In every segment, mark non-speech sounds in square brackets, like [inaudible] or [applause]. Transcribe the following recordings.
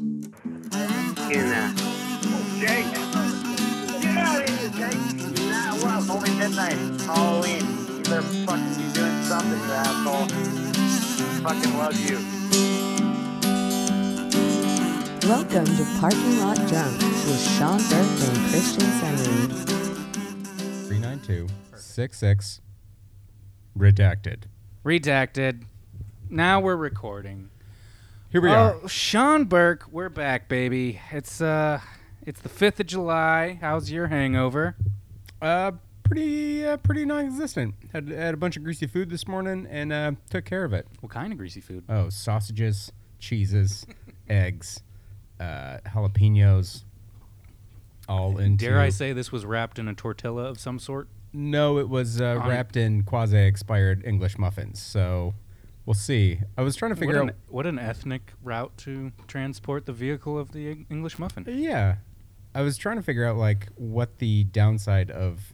In uh, Jake. Get out of here, Jake. You're not well. Only midnight. Halloween. You better fucking be doing something, you asshole. Fucking love you. Welcome to Parking Lot Drunk with Sean Burke and Christian Senry. 392 66 redacted. Redacted. Now we're recording. Here we oh, are. Sean Burke, we're back, baby. It's uh, it's the fifth of July. How's your hangover? Uh, pretty, uh, pretty non-existent. Had, had a bunch of greasy food this morning and uh, took care of it. What kind of greasy food? Oh, sausages, cheeses, [laughs] eggs, uh, jalapenos, all into. Dare I say this was wrapped in a tortilla of some sort? No, it was uh, wrapped in quasi-expired English muffins. So we'll see. I was trying to figure what, out. what an ethnic route to transport the vehicle of the English muffin. Yeah, I was trying to figure out like what the downside of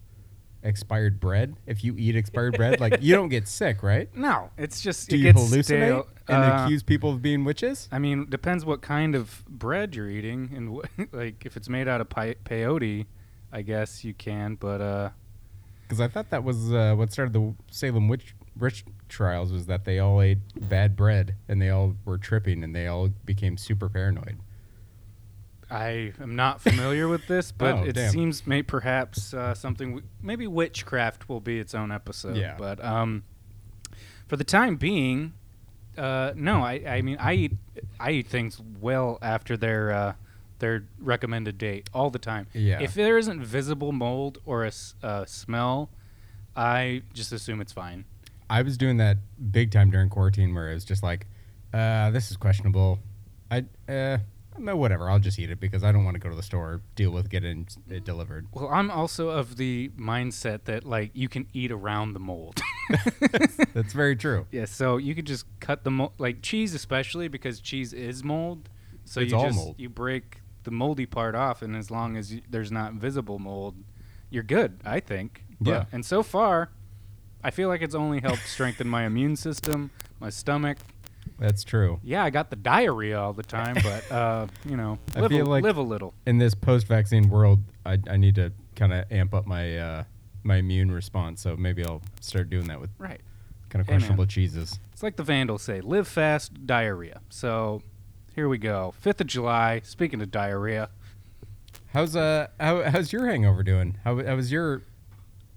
expired bread. If you eat expired bread, like you don't get sick, right? [laughs] No, it's just Do it you gets hallucinate stale. and Uh, accuse people of being witches? I mean, depends what kind of bread you're eating, and wh- [laughs] like if it's made out of peyote, I guess you can. But uh, Because I thought that was uh, what started the Salem witch witch trials was that they all ate bad bread and they all were tripping and they all became super paranoid. I am not familiar with this, [laughs] but Oh, it damn. seems may perhaps uh, something. W- maybe witchcraft will be its own episode. Yeah. But um, for the time being, uh, no. I, I mean, I eat I eat things well after their uh, their recommended date all the time. Yeah. If there isn't visible mold or a s- uh, smell, I just assume it's fine. I was doing that big time during quarantine where it was just like, uh, this is questionable. I uh, no, whatever. I'll just eat it because I don't want to go to the store deal with getting it delivered. Well, I'm also of the mindset that like you can eat around the mold. [laughs] That's very true. Yeah, so you could just cut the mold, like cheese, especially because cheese is mold. So It's you all just mold. you break the moldy part off, and as long as you, there's not visible mold, you're good. I think. Yeah. And so far, I feel like it's only helped strengthen my immune system, my stomach. That's true. Yeah, I got the diarrhea all the time, but uh, you know, [laughs] I live, feel a, like- live a little. In this post-vaccine world, I, I need to kind of amp up my uh, my immune response. So maybe I'll start doing that with Right. kind of Hey, questionable cheeses. It's like the Vandals say, live fast, diarrhea. So here we go. 5th of July, speaking of diarrhea. How's uh how, how's your hangover doing? How, how was your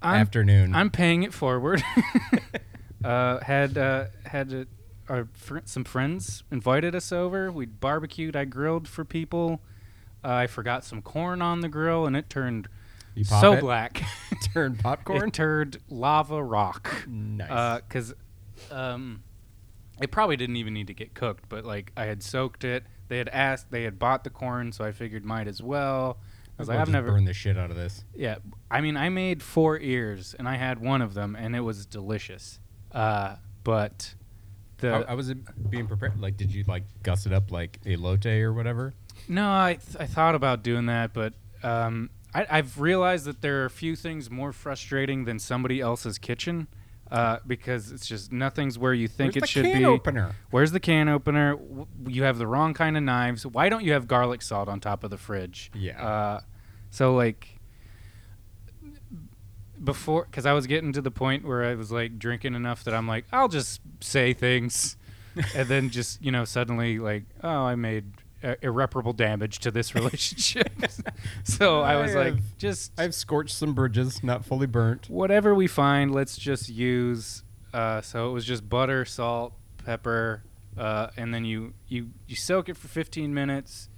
I'm afternoon? I'm paying it forward. [laughs] [laughs] uh, had uh, had uh, our fr- some friends invited us over. We barbecued. I grilled for people. Uh, I forgot some corn on the grill, and it turned so it? black. [laughs] turned popcorn. it turned lava rock. nice. Because um, it probably didn't even need to get cooked, but like I had soaked it. They had asked. They had bought the corn, so I figured might as well. I was like, I've never burned the shit out of this. yeah, I mean, I made four ears, and I had one of them, and it was delicious. Uh, but the How, how was being prepared? Like, did you like guss it up like a elote or whatever? no, I th- I thought about doing that, but um, I, I've realized that there are a few things more frustrating than somebody else's kitchen. Uh, because it's just nothing's where you think Where's it the should can be. opener? Where's the can opener? W- You have the wrong kind of knives. Why don't you have garlic salt on top of the fridge? Yeah. Uh, so like before, because I was getting to the point where I was like drinking enough that I'm like, I'll just say things, [laughs] and then just you know suddenly like, oh, I made uh, irreparable damage to this relationship. [laughs] so I was I like, just I've scorched some bridges, not fully burnt. whatever we find, let's just use. Uh, so it was just butter, salt, pepper, uh, and then you, you you soak it for 15 minutes.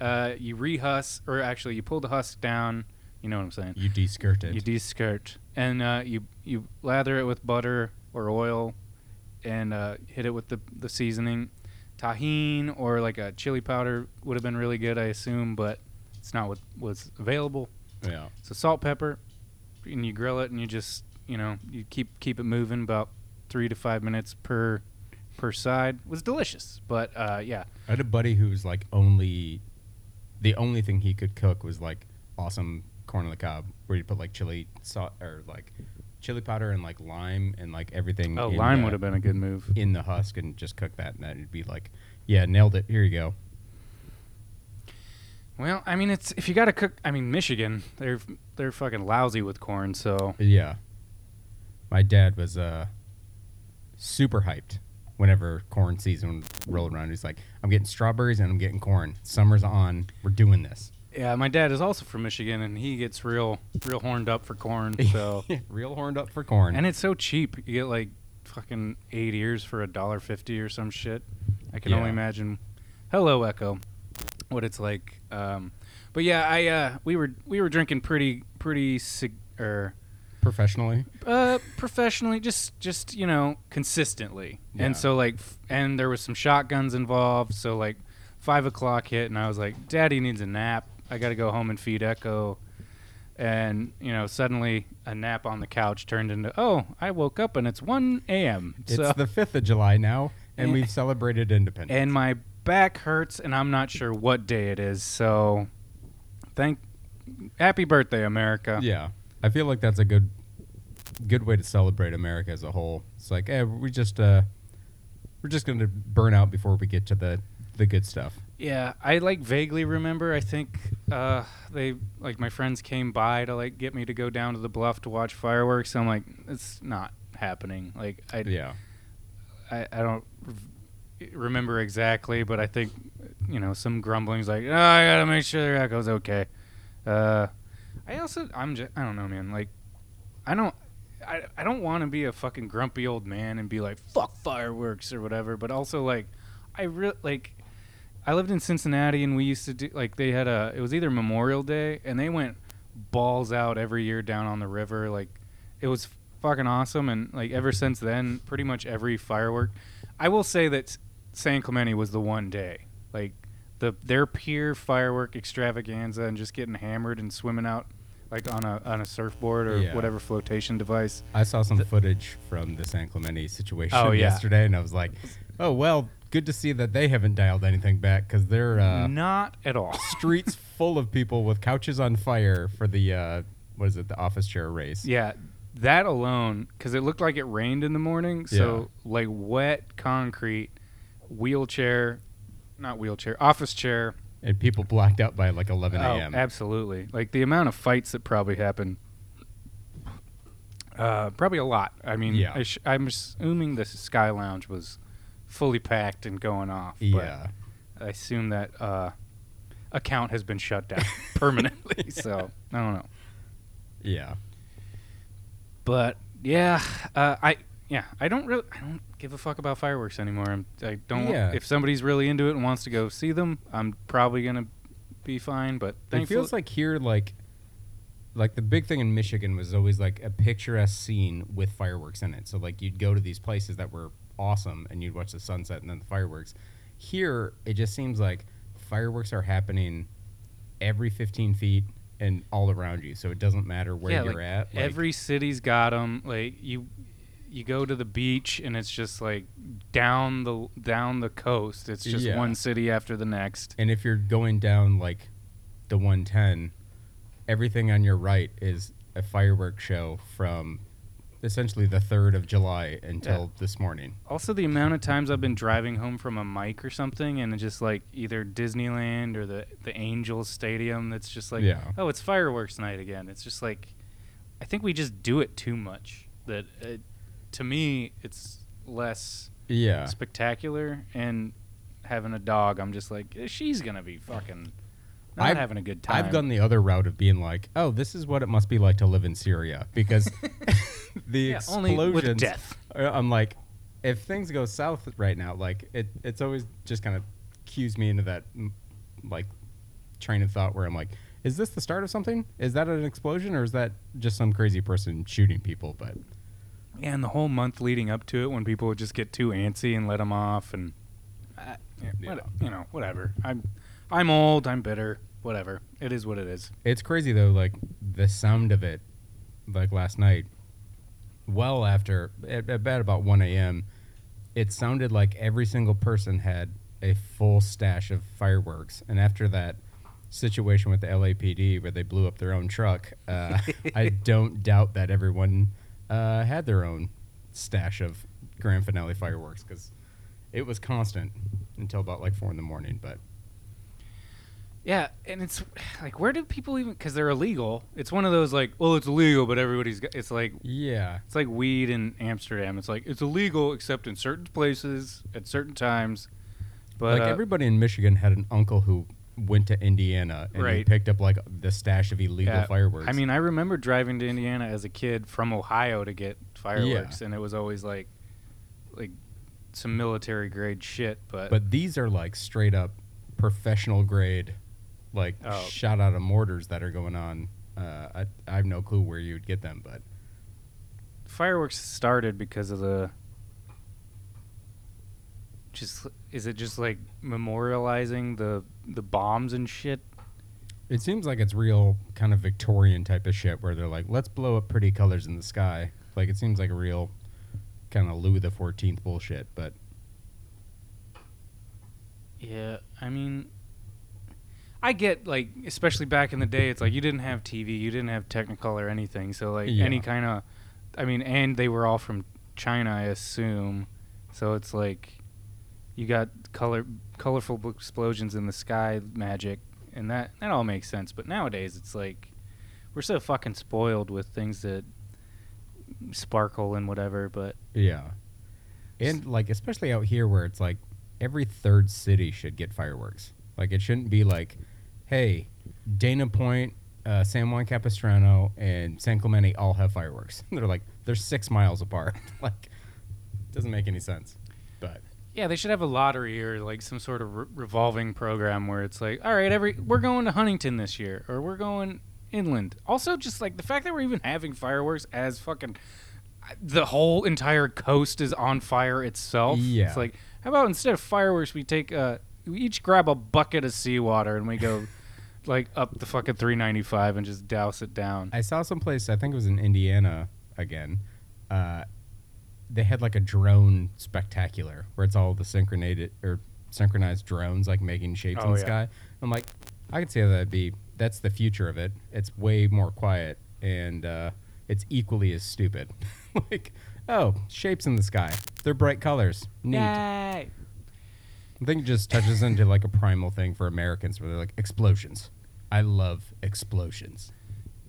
Uh, you rehusk, or actually you pull the husk down. You know what I'm saying? You de-skirt it. You de-skirt, and uh, you you lather it with butter or oil, and uh, hit it with the the seasoning. Tajín or like a chili powder would have been really good, I assume, but it's not what was available. yeah. So salt, pepper, and you grill it, and you just you know you keep keep it moving about three to five minutes per per side. It was delicious, but uh, yeah, I had a buddy who's like only, the only thing he could cook was like awesome corn on the cob, where you put like chili salt or like chili powder and like lime and like everything. oh in lime the- would have been a good move. in the husk and just cook that, and that'd be like, yeah, nailed it. Here you go. Well, I mean, it's if you got to cook. I mean, Michigan, they're they're fucking lousy with corn. So Yeah. My dad was uh super hyped whenever corn season rolled around. He's like, I'm getting strawberries and I'm getting corn. Summer's on. We're doing this. yeah, my dad is also from Michigan, and he gets real real horned up for corn. [laughs] So [laughs] Real horned up for corn. and it's so cheap. You get like fucking eight ears for a dollar fifty or some shit. I can only imagine. Hello, Echo. What it's like. Um, but yeah, I uh, we were we were drinking pretty pretty sig- er, professionally. uh, professionally, just just you know, consistently. Yeah. And so like, f- and there was some shotguns involved. So like, five o'clock hit, and I was like, "Daddy needs a nap. I got to go home and feed Echo." And you know, suddenly a nap on the couch turned into, "Oh, I woke up and it's one a.m." It's So the 5th of July now, and Eh. we've celebrated independence. and my back hurts, and I'm not sure what day it is. So, thank, happy birthday, America. yeah. I feel like that's a good good way to celebrate America as a whole. It's like, eh, we just uh we're just going to burn out before we get to the the good stuff. Yeah, I like vaguely remember. I think uh, they like my friends came by to like get me to go down to the bluff to watch fireworks. I'm like, it's not happening. Like I, Yeah. I, I don't remember exactly, but I think you know some grumblings like, oh, I gotta make sure that goes okay. Uh, I also I'm just I don't know, man. Like I don't. I, I don't want to be a fucking grumpy old man and be like fuck fireworks or whatever, but also like I really like I lived in Cincinnati and we used to do like they had a it was either Memorial Day and they went balls out every year down on the river like it was fucking awesome and like ever since then pretty much every firework I will say that San Clemente was the one day like the their pier firework extravaganza and just getting hammered and swimming out like on a on a surfboard or Yeah. whatever flotation device I saw some footage from the San Clemente situation Oh, yeah. yesterday, and I was like, "Oh well, good to see that they haven't dialed anything back because they're uh, not at all [laughs] streets full of people with couches on fire for the uh, what is it, the office chair race." Yeah, that alone, because it looked like it rained in the morning. So, like wet concrete, wheelchair, not wheelchair, office chair. And people blacked out by like 11 a.m. Oh, absolutely. Like the amount of fights that probably happened. Uh, probably a lot. I mean, Yeah. I sh- I'm assuming the Sky Lounge was fully packed and going off. But yeah, I assume that uh, account has been shut down [laughs] permanently. [laughs] So I don't know. yeah, But yeah, uh, I yeah I don't really I don't give a fuck about fireworks anymore. I'm, I don't. Yeah. If somebody's really into it and wants to go see them, I'm probably gonna be fine. But it feels like here, like, like the big thing in Michigan was always like a picturesque scene with fireworks in it. So like you'd go to these places that were awesome, and you'd watch the sunset and then the fireworks. Here, it just seems like fireworks are happening every 15 feet and all around you. So it doesn't matter where yeah, you're like, at. Like, every city's got them. Like you, you go to the beach and it's just like down the down the coast. It's just Yeah. one city after the next. And if you're going down like the 110, everything on your right is a fireworks show from essentially the 3rd of July until this morning. Also, the amount of times I've been driving home from a mic or something, and it's just like either Disneyland or the the Angels Stadium. That's just like, Yeah. oh, it's fireworks night again. It's just like, I think we just do it too much. That uh, to me, it's less Yeah. spectacular. And having a dog, I'm just like, eh, she's gonna be fucking not I've- having a good time. I've gone the other route of being like, oh, this is what it must be like to live in Syria because [laughs] [laughs] the Yeah, only explosions. with death. I'm like, if things go south right now, like it, it's always just kind of cues me into that like train of thought where I'm like, is this the start of something? Is that an explosion or is that just some crazy person shooting people? But Yeah, and the whole month leading up to it, when people would just get too antsy and let them off, and uh, yeah, Yeah. what- you know, whatever. I'm, I'm old. I'm bitter. Whatever. It is what it is. It's crazy though, like the sound of it, like last night, well after at, at about one a.m., it sounded like every single person had a full stash of fireworks, and after that situation with the LAPD where they blew up their own truck, uh, [laughs] I don't doubt that everyone uh, had their own stash of grand finale fireworks because it was constant until about like four in the morning. But Yeah, and it's like, where do people even? Because they're illegal. It's one of those like, well, it's illegal, but everybody's. Got, it's like Yeah. it's like weed in Amsterdam. It's like it's illegal except in certain places at certain times. But like uh, everybody in Michigan had an uncle who went to Indiana and Right. picked up like the stash of illegal yeah, fireworks. I mean, I remember driving to Indiana as a kid from Ohio to get fireworks, and it was always like, like some military grade shit. But, but these are like straight up professional grade, like Oh. shot out of mortars that are going on. Uh, I, I have no clue where you'd get them, but fireworks started because of the. Just is it just like memorializing the the bombs and shit? it seems like it's real kind of Victorian type of shit where they're like, let's blow up pretty colors in the sky. Like it seems like a real kind of Louis the Fourteenth bullshit, but Yeah, I mean, I get like, especially back in the day, it's like you didn't have TV, you didn't have Technicolor or anything, so like Yeah. any kind of, I mean, and they were all from China, I assume, so it's like you got color, colorful explosions in the sky, magic, and that that all makes sense. But nowadays, it's like we're so fucking spoiled with things that sparkle and whatever. But yeah. And like especially out here where it's like every third city should get fireworks. Like it shouldn't be like, hey, Dana Point, uh, San Juan Capistrano, and San Clemente all have fireworks. [laughs] they're like they're six miles apart. [laughs] like doesn't make any sense. But Yeah, they should have a lottery or like some sort of re- revolving program where it's like, all right, every we're going to Huntington this year, or we're going inland. Also, just like the fact that we're even having fireworks as fucking the whole entire coast is on fire itself. Yeah. it's like how about instead of fireworks, we take uh, we each grab a bucket of seawater and we go [laughs] like up the fucking 395 and just douse it down. I saw someplace, I think it was in Indiana again. Uh, they had like a drone spectacular where it's all the synchronated or synchronized drones like making shapes in Oh, the yeah. sky. I'm like, I could see how that'd be. That's the future of it. It's way more quiet and uh, it's equally as stupid. [laughs] like, oh, shapes in the sky. They're bright colors. Neat. Yay! I think it just touches into like a primal thing for Americans where they're like explosions. I love explosions.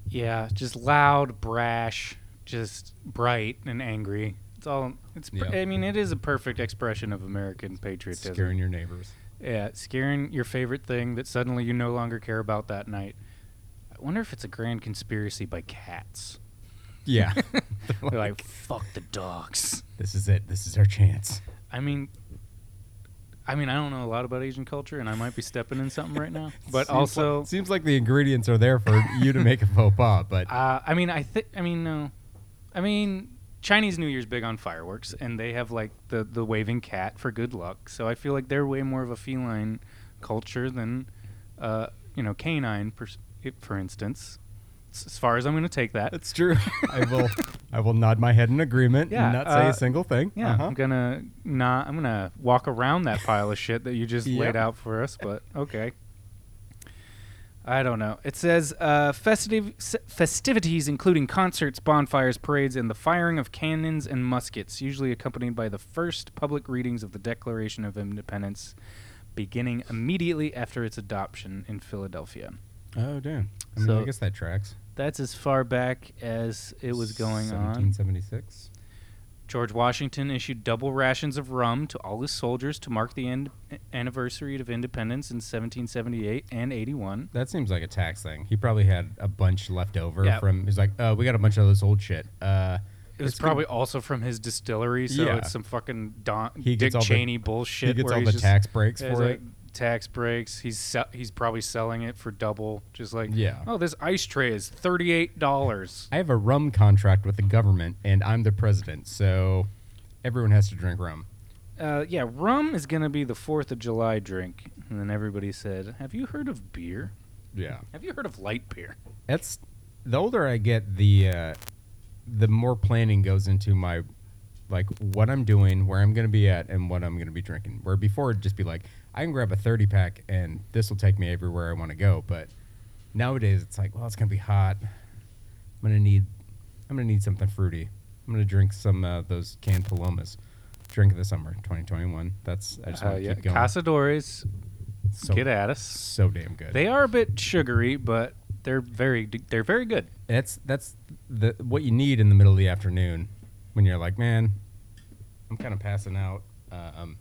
Yeah, just loud, brash, just bright and angry. It's all. It's. I mean, it is a perfect expression of American patriotism. Scaring your neighbors. Yeah, scaring your favorite thing that suddenly you no longer care about that night. I wonder if it's a grand conspiracy by cats. Yeah. [laughs] They're [laughs] like, fuck the dogs. this is it. This is our chance. I mean, I mean, I don't know a lot about Asian culture, and I might be stepping in something right now. [laughs] But Seems also, like, seems like the ingredients are there for you to make a faux pas, but Uh, I mean, I think. I mean, no. I mean, Chinese New Year's big on fireworks, and they have like the the waving cat for good luck. So I feel like they're way more of a feline culture than, uh, you know, canine, per, for instance. S- As far as I'm going to take that. it's true. [laughs] I will I will nod my head in agreement Yeah, and not say uh, a single thing. Yeah, Uh-huh. I'm gonna not. I'm gonna walk around that pile of shit that you just [laughs] Yep. laid out for us. But okay. I don't know. It says uh, festiv- festivities including concerts, bonfires, parades, and the firing of cannons and muskets, usually accompanied by the first public readings of the Declaration of Independence, beginning immediately after its adoption in Philadelphia. Oh damn. I mean, So- I guess that tracks. That's as far back as it was going on. 1776. George Washington issued double rations of rum to all his soldiers to mark the end- anniversary of independence in 1778 and 81. That seems like a tax thing. He probably had a bunch left over Yeah. from. He's like, oh, we got a bunch of this old shit. Uh, It was it's gonna- probably also from his distillery, so Yeah. it's some fucking Don, He Dick gets all the- Cheney bullshit. he gets where all he's the just- tax breaks yeah, he's for like, it. Tax breaks. He's se- he's probably selling it for double. Just like Yeah. Oh, this ice tray is thirty eight dollars. I have a rum contract with the government, and I'm the president, so everyone has to drink rum. Uh, yeah, rum is gonna be the Fourth of July drink. And then everybody said, "Have you heard of beer? Yeah. Have you heard of light beer?" That's the older I get, the uh, the more planning goes into my like what I'm doing, where I'm going to be at, and what I'm going to be drinking. Where before it'd just be like I can grab a 30 pack and this will take me everywhere I want to go. But nowadays it's like, well, it's going to be hot. I'm going to need I'm going to need something fruity. I'm going to drink some uh, those canned palomas. Drink of the summer 2021. That's I just Uh, want to yeah, keep going. Cazadores So, Get at us. So damn good. They are a bit sugary, but they're very they're very good. That's that's the what you need in the middle of the afternoon when you're like, man, I'm kind of passing out. Uh, um,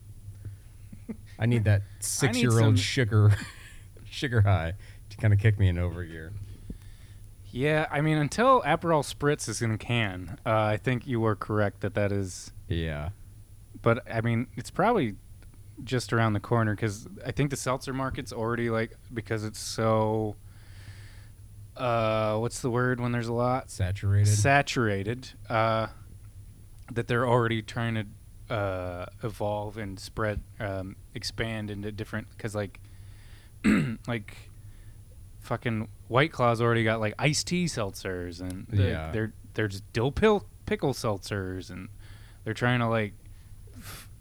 I need [laughs] that six year old sugar [laughs] sugar high to kind of kick me in over here. Yeah, I mean, until Aperol Spritz is in a can, uh, I think you were correct that that is. Yeah. But I mean, it's probably just around the corner because I think the seltzer market's already like because it's so. Uh, what's the word when there's a lot? Saturated. Saturated. Uh, that they're already trying to uh, evolve and spread, um, expand into different because like, [clears throat] like, fucking White Claw's already got like iced tea seltzers and the, yeah. they're there's dill pill pickle seltzers and they're trying to like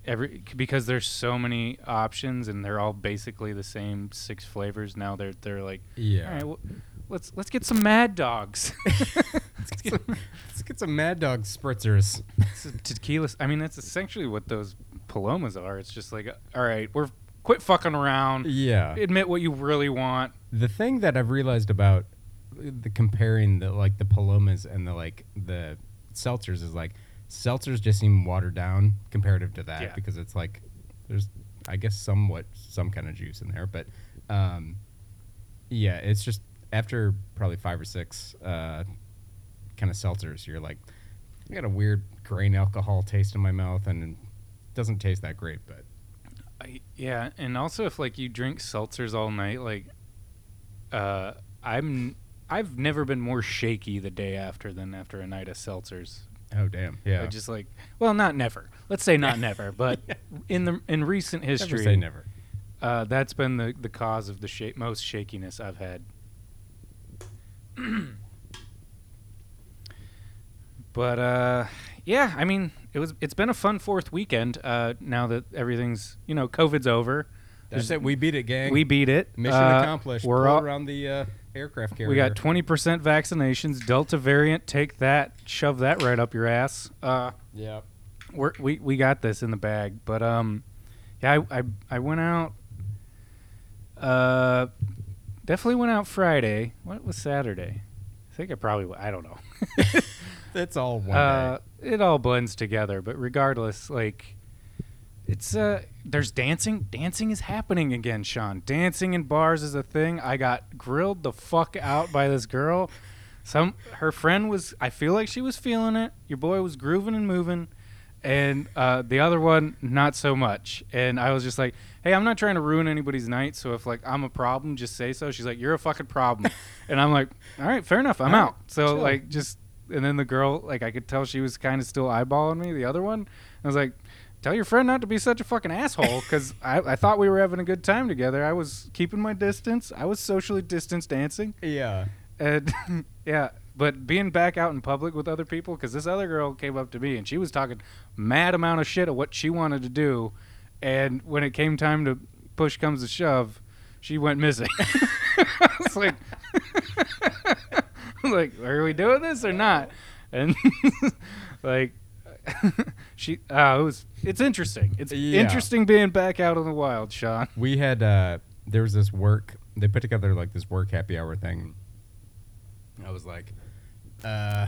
every because there's so many options and they're all basically the same six flavors. Now they're they're like yeah. All right, well, let's let's get some Mad Dogs. [laughs] let's, get, let's get some Mad Dog spritzers. tequila. I mean, that's essentially what those palomas are. It's just like, all right, we're quit fucking around. Yeah. Admit what you really want. The thing that I've realized about the comparing the like the palomas and the like the seltzers is like seltzers just seem watered down comparative to that yeah. because it's like there's I guess somewhat some kind of juice in there, but um, yeah, it's just after probably five or six uh, kind of seltzers, you're like, I got a weird grain alcohol taste in my mouth, and it doesn't taste that great, but. I, yeah, and also if like you drink seltzers all night, like, uh, I'm I've never been more shaky the day after than after a night of seltzers. Oh damn! Yeah, I just like well, not never. Let's say not never, [laughs] but in the in recent history, never say never. Uh, that's been the the cause of the sh- most shakiness I've had. [clears throat] but uh, yeah, I mean, it was it's been a fun fourth weekend. Uh, now that everything's you know COVID's over. That's it. We beat it, gang. We beat it. Mission uh, accomplished. We're all around the uh, aircraft carrier. We got 20% vaccinations. Delta variant, take that. Shove that right up your ass. Uh, yeah. We're, we we got this in the bag. But um, yeah, I I, I went out. Uh, definitely went out Friday. What was Saturday? I think I probably. I don't know. [laughs] it's all one uh, It all blends together. But regardless, like it's uh there's dancing dancing is happening again sean dancing in bars is a thing i got grilled the fuck out by this girl some her friend was i feel like she was feeling it your boy was grooving and moving and uh, the other one not so much and i was just like hey i'm not trying to ruin anybody's night so if like i'm a problem just say so she's like you're a fucking problem [laughs] and i'm like all right fair enough i'm out so Chill. like just and then the girl like i could tell she was kind of still eyeballing me the other one i was like tell your friend not to be such a fucking asshole because [laughs] I, I thought we were having a good time together. I was keeping my distance. I was socially distanced dancing. Yeah. And [laughs] yeah, but being back out in public with other people because this other girl came up to me and she was talking mad amount of shit of what she wanted to do, and when it came time to push comes to shove, she went missing. [laughs] it's like, [laughs] like, are we doing this or not? And [laughs] like she uh, it was it's interesting. It's yeah. interesting being back out in the wild, Sean. We had uh there was this work they put together like this work happy hour thing. I was like, uh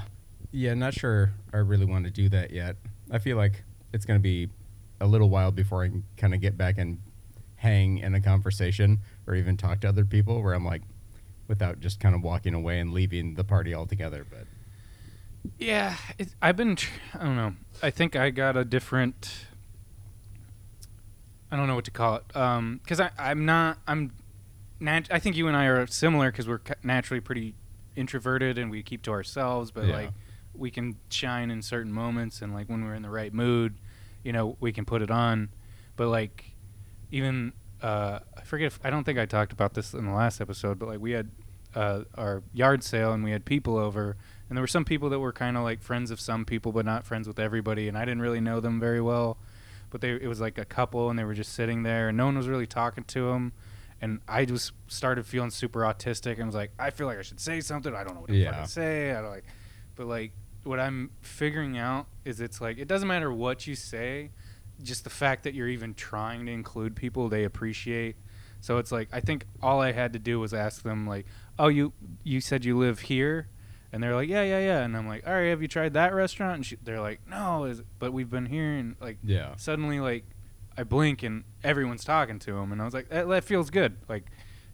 yeah, not sure I really want to do that yet. I feel like it's gonna be a little while before I can kind of get back and hang in a conversation or even talk to other people where I'm like without just kind of walking away and leaving the party altogether. But yeah, I've been. I don't know. I think I got a different. I don't know what to call it. Um, because I I'm not I'm. Nat- I think you and I are similar because we're naturally pretty introverted and we keep to ourselves, but yeah. like we can shine in certain moments and like when we're in the right mood, you know, we can put it on. But like even uh, I forget if I don't think I talked about this in the last episode, but like we had uh, our yard sale and we had people over. And there were some people that were kind of like friends of some people but not friends with everybody. And i didn't really know them very well. But they it was like a couple and they were just sitting there and no one was really talking to them and i just started feeling super autistic and was like i feel like i should say something. I don't know what to yeah. fucking say. I don't like but like what i'm figuring out is it's like it doesn't matter what you say just the fact that you're even trying to include people they appreciate So it's like I think all I had to do was ask them like, "Oh, you you said you live here?" And they're like, "Yeah, yeah, yeah." And I'm like, "All right, have you tried that restaurant?" And she, they're like, "No, is but we've been here." And like Yeah. suddenly like I blink and everyone's talking to them, and I was like, that, that feels good. Like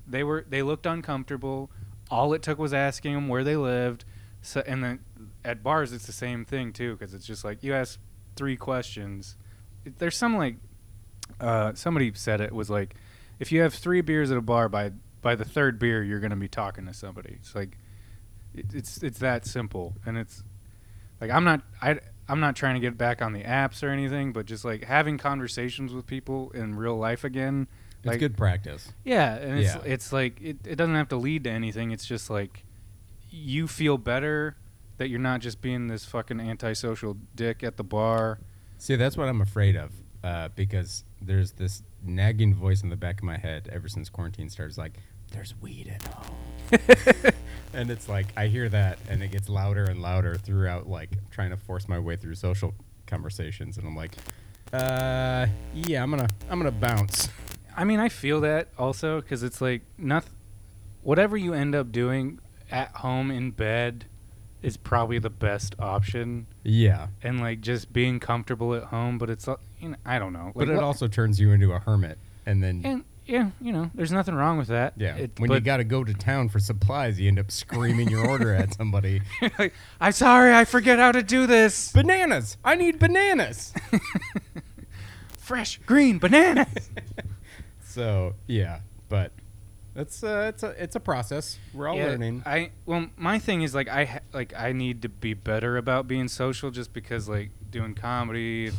they were they looked uncomfortable. All it took was asking them where they lived. So and then at bars it's the same thing too because it's just like you ask three questions. There's some like uh, somebody said it was like if you have three beers at a bar by by the third beer you're gonna be talking to somebody. It's like it, it's it's that simple and it's like I'm not I I'm not trying to get back on the apps or anything, but just like having conversations with people in real life again. It's like, good practice. Yeah, and it's Yeah. it's like it, it doesn't have to lead to anything. It's just like you feel better that you're not just being this fucking antisocial dick at the bar. See, that's what I'm afraid of, uh, because there's this nagging voice in the back of my head ever since quarantine started. It's like, there's weed at home. [laughs] and it's like, I hear that, and it gets louder and louder throughout, like, trying to force my way through social conversations. And I'm like, uh, yeah, I'm gonna, I'm gonna bounce. I mean, I feel that also because it's like nothing. Whatever you end up doing at home in bed is probably the best option, Yeah, and like just being comfortable at home. But it's uh, you know, I don't know. but it what- also turns you into a hermit, and then. and yeah, you know, there's nothing wrong with that. yeah, It- when you got to go to town for supplies, you end up screaming your order at [laughs] somebody. like, I'm sorry, I forget how to do this. Bananas! I need bananas! [laughs] Fresh green bananas. [laughs] So yeah, but it's uh, it's a it's a process. We're all Yeah, learning. I well, my thing is like I ha- like I need to be better about being social, just because like doing comedy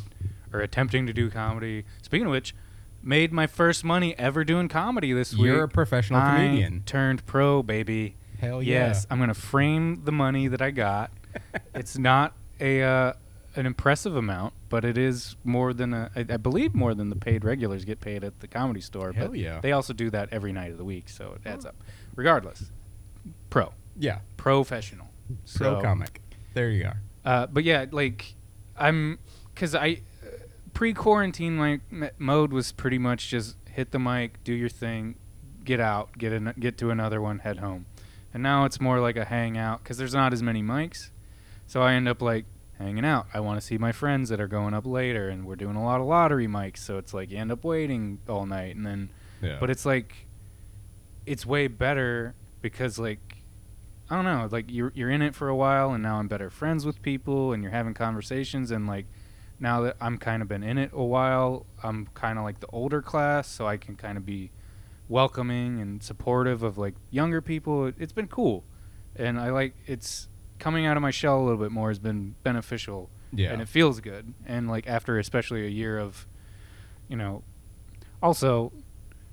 or attempting to do comedy. Speaking of which, made my first money ever doing comedy this week. You're a professional I comedian. Turned pro, baby. Hell yeah! Yes, I'm gonna frame the money that I got. [laughs] it's not a uh, an impressive amount, but it is more than a, I, I believe more than the paid regulars get paid at the comedy store. Hell but yeah. They also do that every night of the week, so it adds up. Regardless, pro, Yeah, professional, pro So, comic. There you are. Uh, but yeah, like I'm, cause I uh, pre-quarantine my m- mode was pretty much just hit the mic, do your thing, get out, get an, get to another one, head home. And now it's more like a hangout because there's not as many mics, so I end up like hanging out. I want to see my friends that are going up later, and we're doing a lot of lottery mics, so it's like you end up waiting all night, and then Yeah. but it's like it's way better because like I don't know, like you're you're in it for a while and now I'm better friends with people and you're having conversations and like now that I'm kind of been in it a while, I'm kind of like the older class, so I can kind of be welcoming and supportive of like younger people. It, it's been cool. And I like it's coming out of my shell a little bit more has been beneficial yeah. and it feels good. And like after especially a year of, you know, also,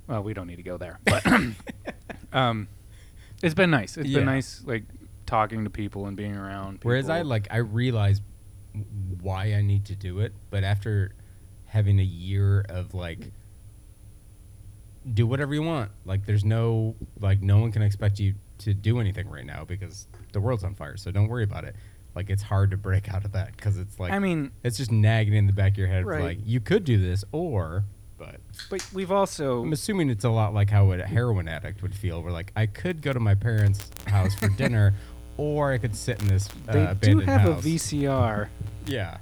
well, we don't need to go there, but [laughs] [coughs] um, it's been nice. It's Yeah. been nice, like talking to people and being around. People. Whereas I like I realize why I need to do it, but after having a year of like do whatever you want. Like there's no like no one can expect you to do anything right now because the world's on fire. So don't worry about it. Like it's hard to break [laughs] out of that because it's like I mean, it's just nagging in the back of your head. Right. Like you could do this, or but but we've also I'm assuming it's a lot like how a heroin addict would feel. Where like I could go to my parents' house for dinner, [laughs] or I could sit in this uh, they do have house. a VCR. Yeah,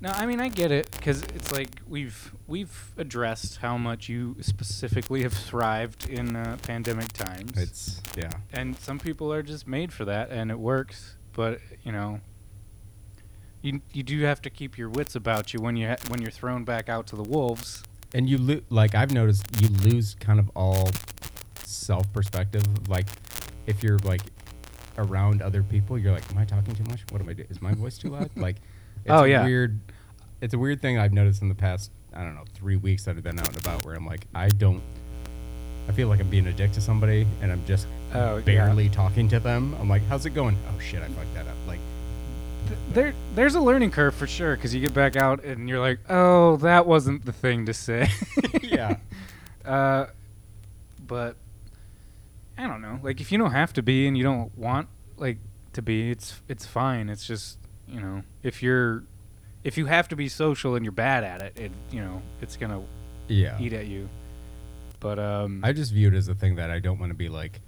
No, I mean I get it because it's like we've we've addressed how much you specifically have thrived in uh, pandemic times. it's yeah. and some people are just made for that and it works but you know you you do have to keep your wits about you when you ha- when you're thrown back out to the wolves And you lo- like I've noticed you lose kind of all self perspective. Like if you're like around other people, you're like, am I talking too much? What am I doing? Is my voice too loud? Like, [laughs] it's Oh, yeah. weird. It's a weird thing I've noticed in the past. I don't know, three weeks that I've been out and about, where I'm like, I don't. I feel like I'm being a dick to somebody, and I'm just Oh, yeah. barely talking to them. I'm like, how's it going? Oh shit, I fucked that up. Like, there there's a learning curve for sure because you get back out and you're like oh that wasn't the thing to say [laughs] [laughs] yeah, uh but i don't know like if you don't have to be and you don't want like to be it's it's fine it's just you know if you're if you have to be social and you're bad at it it you know it's gonna yeah. eat at you But um, I just view it as a thing that I don't want to be like,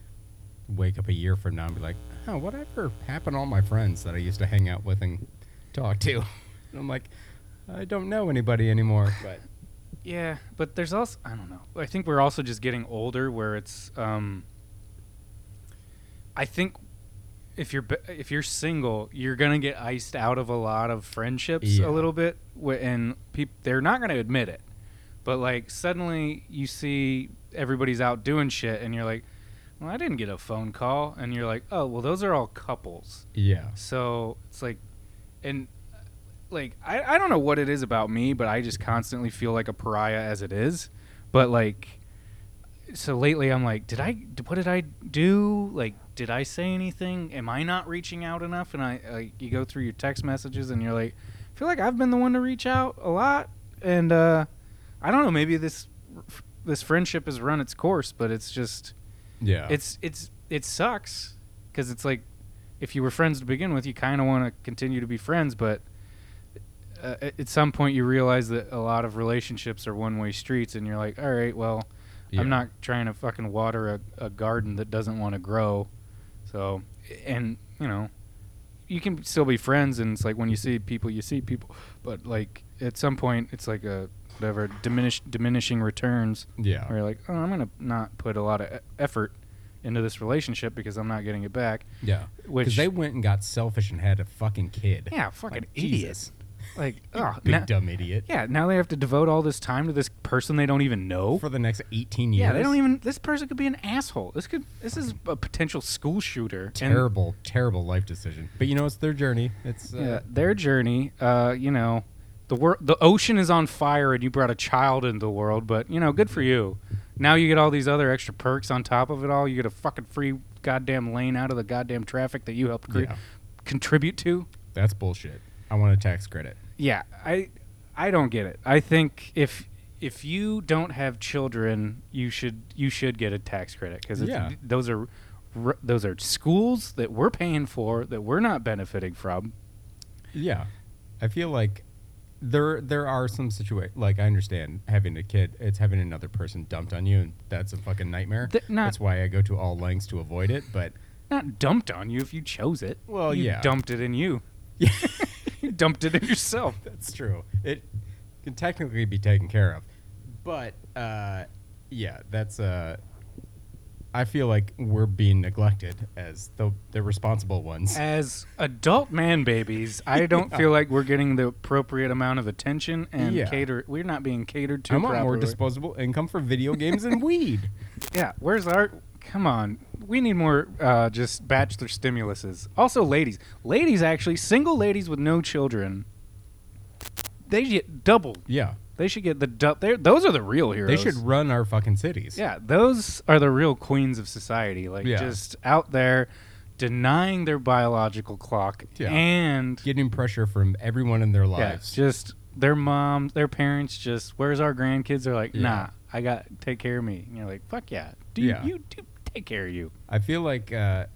wake up a year from now and be like, oh, whatever happened to all my friends that I used to hang out with and talk to? and [laughs] I'm like, I don't know anybody anymore. [laughs] But Yeah, but there's also I don't know. I think we're also just getting older, where it's. Um, I think if you're if you're single, you're gonna get iced out of a lot of friendships Yeah. a little bit, and peop- they're not gonna admit it. But like suddenly you see everybody's out doing shit, and you're like, "Well, I didn't get a phone call," and you're like, "Oh, well, those are all couples." yeah, So it's like, and uh, like I, I don't know what it is about me, but I just constantly feel like a pariah as it is. But like, so lately I'm like, did I? What did I do? Like, did I say anything? Am I not reaching out enough? And I like you go through your text messages and you're like, I feel like I've been the one to reach out a lot, and uh, I don't know. Maybe this this friendship has run its course, but it's just yeah. it's it's it sucks because it's like if you were friends to begin with, you kind of want to continue to be friends, but uh, at at some point you realize that a lot of relationships are one way streets, and you're like, all right, well, Yeah. I'm not trying to fucking water a, a garden that doesn't want to grow, so and you know. You can still be friends, and it's like when you see people, you see people. But like at some point, it's like a whatever diminish diminishing returns yeah. where you're like, oh, I'm gonna not put a lot of e- effort into this relationship because I'm not getting it back. Yeah. Because they went and got selfish and had a fucking kid. yeah, fucking Like, idiot. Like, oh, big now- dumb idiot. yeah. Now they have to devote all this time to this person they don't even know. For the next 18 years. yeah, they don't even. This person could be an asshole. This could. This is a potential school shooter. And, Terrible, terrible life decision. But you know, it's their journey. It's uh, yeah, their journey. Uh, you know, the wor- the ocean is on fire, and you brought a child into the world. But you know, good for you. Now you get all these other extra perks on top of it all. You get a fucking free goddamn lane out of the goddamn traffic that you helped cre- Yeah. contribute to. that's bullshit. I want a tax credit. Yeah, I I don't get it. I think if if you don't have children, you should you should get a tax credit because Yeah. those are r- those are schools that we're paying for that we're not benefiting from. Yeah, I feel like there there are some situations like I understand having a kid, it's having another person dumped on you, and that's a fucking nightmare. Th- that's why I go to all lengths to avoid it. But Not dumped on you if you chose it. Well, you yeah. dumped it in you. yeah, [laughs] [laughs] You [laughs] dumped it in yourself. that's true. It can technically be taken care of, but uh, yeah, that's uh. I feel like we're being neglected as the the responsible ones. As adult man babies, I [laughs] don't Yeah. feel like we're getting the appropriate amount of attention and Yeah. cater. We're not being catered to I want more disposable income for video games and weed. [laughs] Yeah, where's our? Come on, we need more uh, just bachelor stimuluses. Also, ladies, ladies actually, single ladies with no children, they get double. Yeah, They should get the double. Those are the real heroes. they should run our fucking cities. Yeah, those are the real queens of society. Like Yeah. just out there denying their biological clock Yeah. and getting pressure from everyone in their yeah, lives. just their moms, their parents. Just where's our grandkids? They're like, Yeah. nah, I got take care of me. And you're like, fuck yeah, do Yeah. you do take care of you? I feel like uh,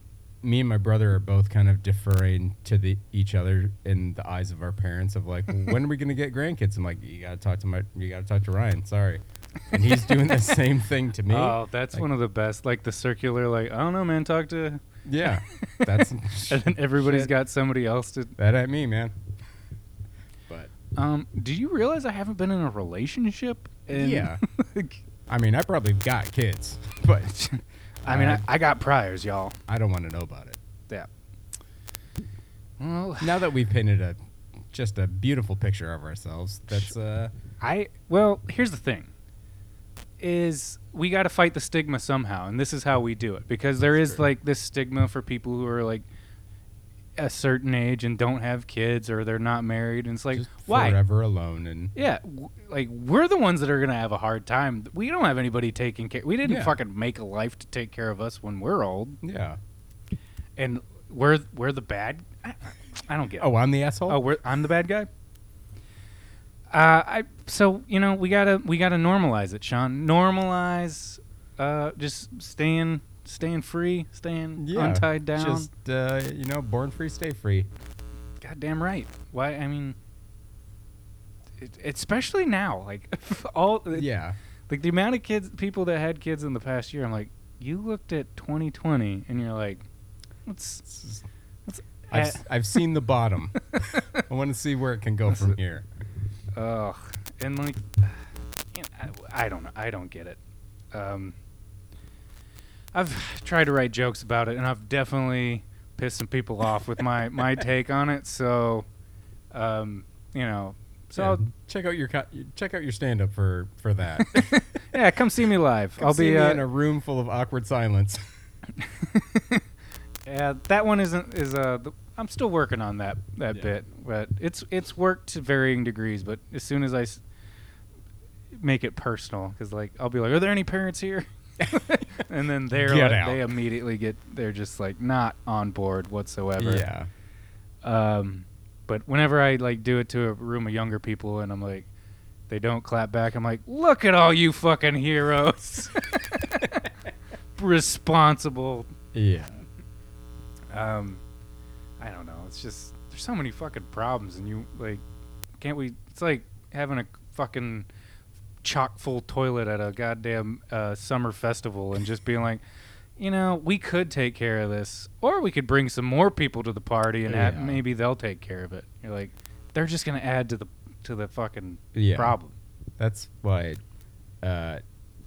me and my brother are both kind of deferring to the each other in the eyes of our parents. Of like, [laughs] when are we gonna get grandkids? I'm like, you gotta talk to my, you gotta talk to Ryan. Sorry, and he's doing the same thing to me. [laughs] Oh, that's Like- one of the best. Like the circular, like I don't know, man. Talk to, yeah, [laughs] that's and then everybody's Shit. got somebody else to. that at me, man. But Um, do you realize I haven't been in a relationship? In, Yeah. I mean, I probably got kids, but I mean, I, I got priors, y'all. I don't want to know about it. Yeah. Well, Now that we've painted a just a beautiful picture of ourselves, that's uh, I well, here's the thing. Is we got to fight the stigma somehow, and this is how we do it because there is like this stigma for people who are like a certain age and don't have kids or they're not married, and it's like just why? forever alone and Yeah, w- like we're the ones that are gonna have a hard time. We don't have anybody taking care. We didn't Yeah. fucking make a life to take care of us when we're old, yeah. and we're we're the bad. I, I don't get. it. Oh, I'm the asshole. Oh, we're, I'm the bad guy. Uh, I so you know we gotta we gotta normalize it, Sean. Normalize, uh, just staying staying free, staying yeah. untied down. Just uh, you know, born free, stay free. Goddamn right. Why? I mean, it, especially now, like [laughs] all Yeah. like the amount of kids, people that had kids in the past year. I'm like, you looked at 2020 and you're like, let's. let's I've, s- I've seen the bottom. [laughs] I want to see where it can go from here. Ugh, and like, [sighs] you know, I, I don't know. I don't get it. Um, I've tried to write jokes about it, and I've definitely pissed some people off with my [laughs] my take on it. So, um, you know, so Yeah, check out your co- check out your stand up for for that. [laughs] yeah, come see me live. Come I'll be uh, in a room full of awkward silence. [laughs] Yeah, that one isn't is uh the, I'm still working on that that Yeah. bit, but it's it's worked to varying degrees. But as soon as I s- make it personal, because like I'll be like, "Are there any parents here?" [laughs] and then they're Get like, out. they immediately get they're just like not on board whatsoever. Yeah. Um, but whenever I like do it to a room of younger people, and I'm like, they don't clap back. I'm like, look at all you fucking heroes, [laughs] responsible Yeah. um, I don't know. It's just there's so many fucking problems, and you like, can't we? It's like having a fucking chock full toilet at a goddamn uh, summer festival, and just being like, you know, we could take care of this, or we could bring some more people to the party, and Yeah. maybe they'll take care of it. You're like, they're just gonna add to the to the fucking Yeah. problem. That's why uh,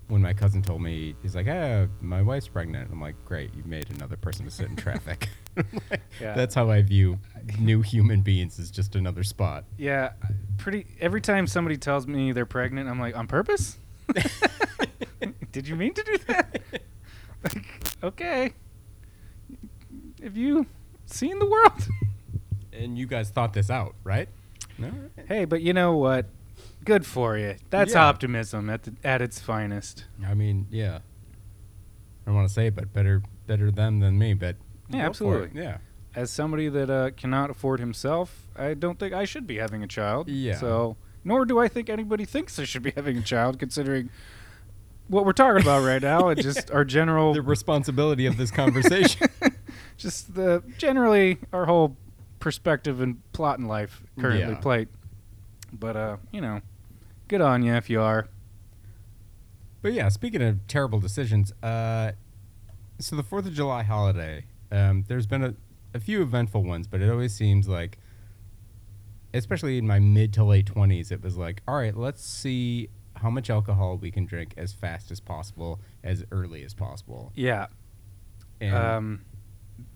when my cousin told me, he's like, "Ah, my wife's pregnant." I'm like, "Great, you made another person to sit in traffic." [laughs] Yeah. That's how I view new human beings as just another spot. Yeah, pretty. Every time somebody tells me they're pregnant, I'm like, on purpose? [laughs] Did you mean to do that? [laughs] like, okay. Have you seen the world? And you guys thought this out, right? No. hey, but you know what? Good for you. That's Yeah. optimism at the, at its finest. I mean, yeah. I don't want to say, it, but better better them than me. But Yeah, go for it. absolutely. Yeah. As somebody that uh, cannot afford himself, I don't think I should be having a child. Yeah. So, nor do I think anybody thinks I should be [laughs] having a child, considering what we're talking about right now and [laughs] just our general The responsibility of this conversation. [laughs] just the generally our whole perspective and plot in life currently Yeah. plate. But uh, you know, good on you if you are. But yeah, speaking of terrible decisions, uh, so the Fourth of July holiday, um, there's been a, a few eventful ones, but it always seems like, especially in my mid to late twenties, it was like, all right, let's see how much alcohol we can drink as fast as possible, as early as possible, Yeah. and um,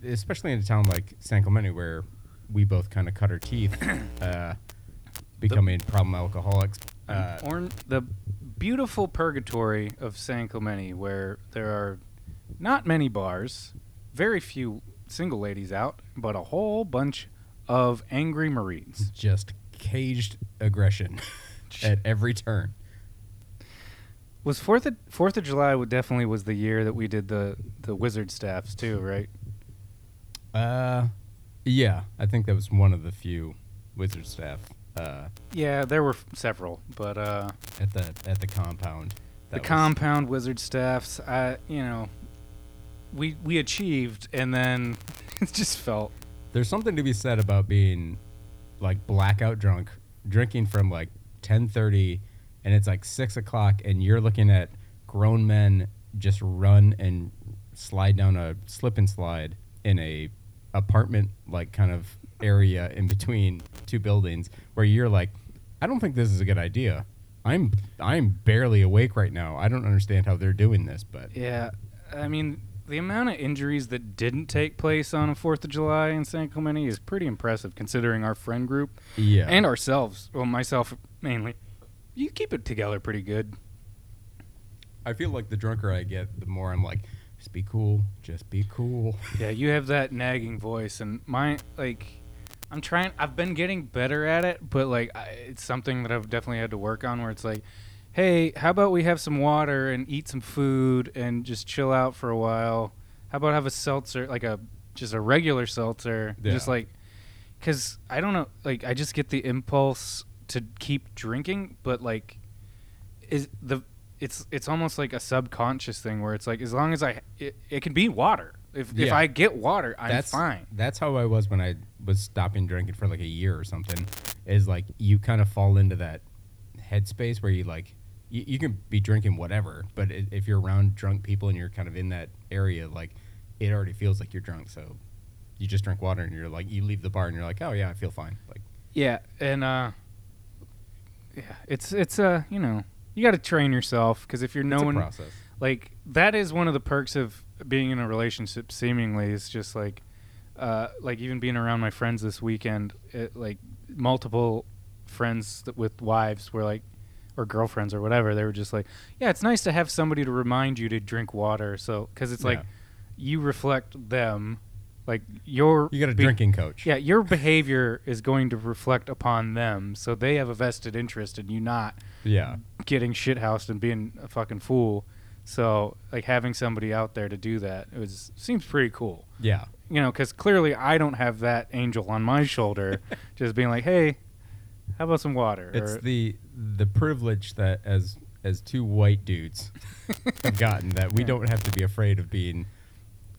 especially in a town like San Clemente where we both kind of cut our teeth, [coughs] uh, becoming problem alcoholics. Uh, or the beautiful purgatory of San Clemente, where there are not many bars, very few single ladies out, but a whole bunch of angry Marines. just caged aggression [laughs] at every turn. Was Fourth of Fourth of July definitely was the year that we did the the wizard staffs too, right? Uh, yeah, I think that was one of the few wizard staff uh, Yeah, there were f- several, but uh, at the at the compound. the was- compound wizard staffs, I you know, we we achieved, and then [laughs] it just felt There's something to be said about being like blackout drunk, drinking from like 10:30, and it's like six o'clock, and you're looking at grown men just run and slide down a slip and slide in a apartment like kind of area in between two buildings where you're like I don't think this is a good idea. I'm I'm barely awake right now. I don't understand how they're doing this, but yeah. I mean, the amount of injuries that didn't take place on a Fourth of July in San Clemente is pretty impressive, considering our friend group yeah. and ourselves. Well, myself mainly. You keep it together pretty good. I feel like the drunker I get, the more I'm like, just be cool, just be cool. Yeah, you have that nagging voice, and my like, I'm trying. I've been getting better at it, but like, I, it's something that I've definitely had to work on. Where it's like, hey, how about we have some water and eat some food and just chill out for a while? How about have a seltzer, like a just a regular seltzer, just like, because I don't know, like I just get the impulse to keep drinking, but like, is the it's it's almost like a subconscious thing where it's like as long as I it, it can be water. If if I get water, I'm that's fine. That's how I was when I was stopping drinking for like a year or something. Is like you kind of fall into that headspace where you like you, you can be drinking whatever, but i if you're around drunk people and you're kind of in that area, like it already feels like you're drunk. So you just drink water and you're like, you leave the bar and you're like, oh yeah, I feel fine. Like Yeah, and uh, yeah, it's it's uh, you know, you got to train yourself because if you're a knowing process. like that is one of the perks of being in a relationship. Seemingly, is just like, uh, like even being around my friends this weekend, it, like multiple friends that, with wives were like, or girlfriends or whatever. They were just like, yeah, it's nice to have somebody to remind you to drink water. So because it's like you reflect them, like your You got a be- drinking coach. yeah, your behavior is going to reflect upon them, so they have a vested interest in you not Yeah. getting shithoused and being a fucking fool. So, like having somebody out there to do that it was seems pretty cool. Yeah. You know, because clearly I don't have that angel on my shoulder, [laughs] just being like, "Hey, how about some water?" It's Or- the the privilege that as as two white dudes [laughs] have gotten that we Yeah. don't have to be afraid of being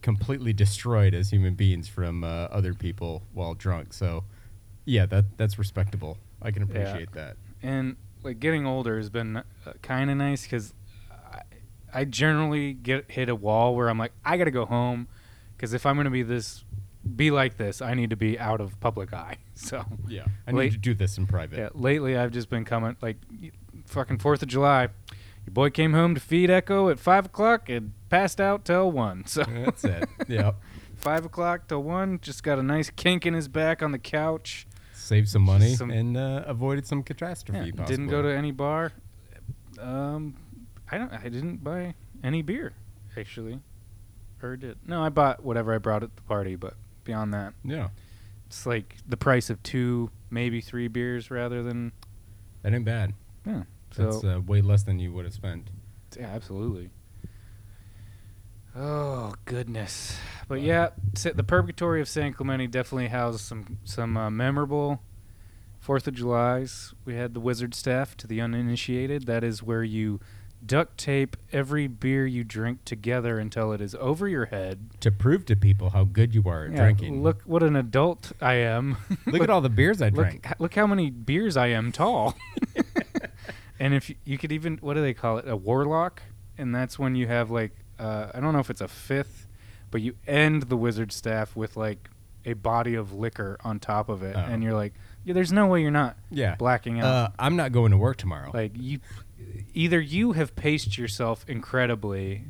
completely destroyed as human beings from uh, other people while drunk. So, yeah, that that's respectable. I can Yeah. appreciate that. and like getting older has been uh, kind of nice because I generally get hit a wall where I'm like, I gotta go home because if I'm gonna be this, be like this, I need to be out of public eye. [laughs] So Yeah, I Late- need to do this in private. yeah, lately I've just been coming like fucking Fourth of July. Your boy came home to feed Echo at five o'clock and passed out till one. So That's it. [laughs] Yeah, five o'clock till one, just got a nice kink in his back on the couch. Saved some money Some- and uh, avoided some catastrophe. Yeah, didn't go to any bar. Um, I don't. I didn't buy any beer, actually, or did? No, I bought whatever I brought at the party. But beyond that, Yeah, it's like the price of two, maybe three beers rather than that ain't bad. yeah. So That's uh, way less than you would have spent. yeah, absolutely. Oh goodness, but yeah, Sa- the Purgatory of San Clemente definitely housed some some uh, memorable Fourth of July's. We had the Wizard Staff to the uninitiated. That is where you duct tape every beer you drink together until it is over your head. To prove to people how good you are at Yeah, drinking. Look what an adult I am. [laughs] look at all the beers I look, drank. h- look how many beers I am tall. [laughs] and if you, you could even what do they call it? A warlock, and that's when you have like uh, I don't know if it's a fifth, but you end the wizard staff with like a body of liquor on top of it, Oh. and you're like, yeah, there's no way you're not Yeah. blacking out. Uh, I'm not going to work tomorrow. like you, either you have paced yourself incredibly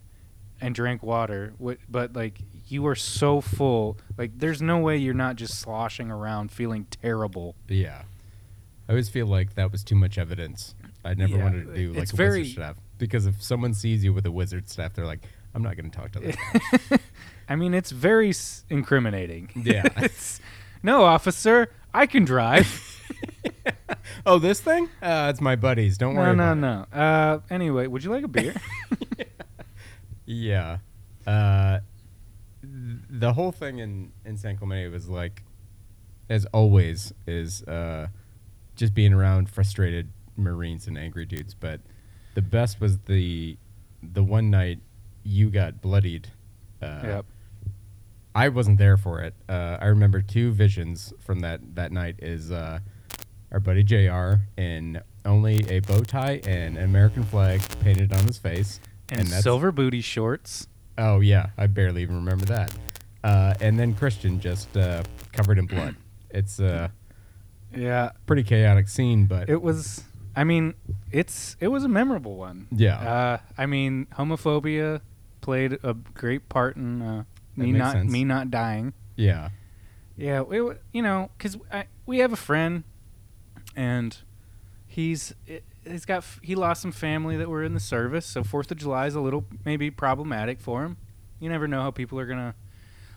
and drank water, but like you are so full, like there's no way you're not just sloshing around feeling terrible. yeah. I always feel like that was too much evidence. I never Yeah, wanted to do like a very- wizard staff because if someone sees you with a wizard staff, they're like, "I'm not going to talk to them. [laughs] I mean, it's very s- incriminating. Yeah. [laughs] it's, no, officer, I can drive. [laughs] [laughs] oh, this thing? Uh, it's my buddies. Don't worry. no, about it. no. Uh, anyway, would you like a beer? [laughs] Yeah. Uh, th- the whole thing in, in San Clemente was like, as always, is uh, just being around frustrated Marines and angry dudes. But the best was the the one night you got bloodied. Uh, yep. I wasn't there for it. Uh, I remember two visions from that that night. Is uh, our buddy Jr. in only a bow tie and an American flag painted on his face, And, that's- silver booty shorts. Oh yeah, I barely even remember that. Uh, and then Christian just uh, covered in blood. [clears throat] It's a Yeah. pretty chaotic scene, but It was. I mean, it's it was a memorable one. yeah, Uh, I mean, homophobia played a great part in uh, me not sense. me not dying. yeah, Yeah, it, wa- you know, because we have a friend, and he's he's got he lost some family that were in the service, so Fourth of July is a little maybe problematic for him. You never know how people are gonna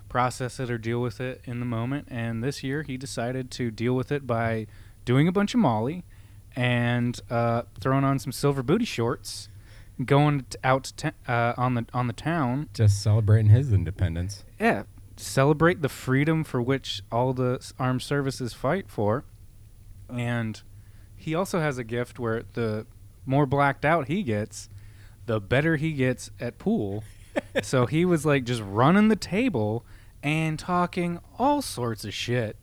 process it or deal with it in the moment. And this year, he decided to deal with it by doing a bunch of Molly and uh, throwing on some silver booty shorts, going out to uh, on the on the town just celebrating his independence. yeah, celebrate the freedom for which all the armed services fight for. And he also has a gift where the more blacked out he gets, the better he gets at pool. [laughs] so he was like just running the table and talking all sorts of shit.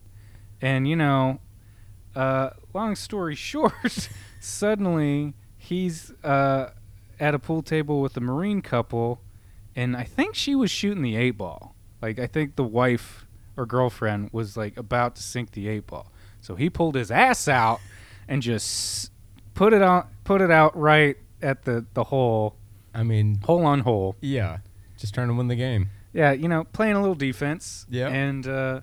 And you know, uh, long story [laughs] short, suddenly he's uh, at a pool table with a marine couple, and I think she was shooting the eight ball. Like I think the wife or girlfriend was like about to sink the eight ball, so he pulled his ass out and just put it on, put it out right at the the hole, I mean, hole on hole. yeah, just trying to win the game. Yeah, you know, playing a little defense. Yeah. And uh,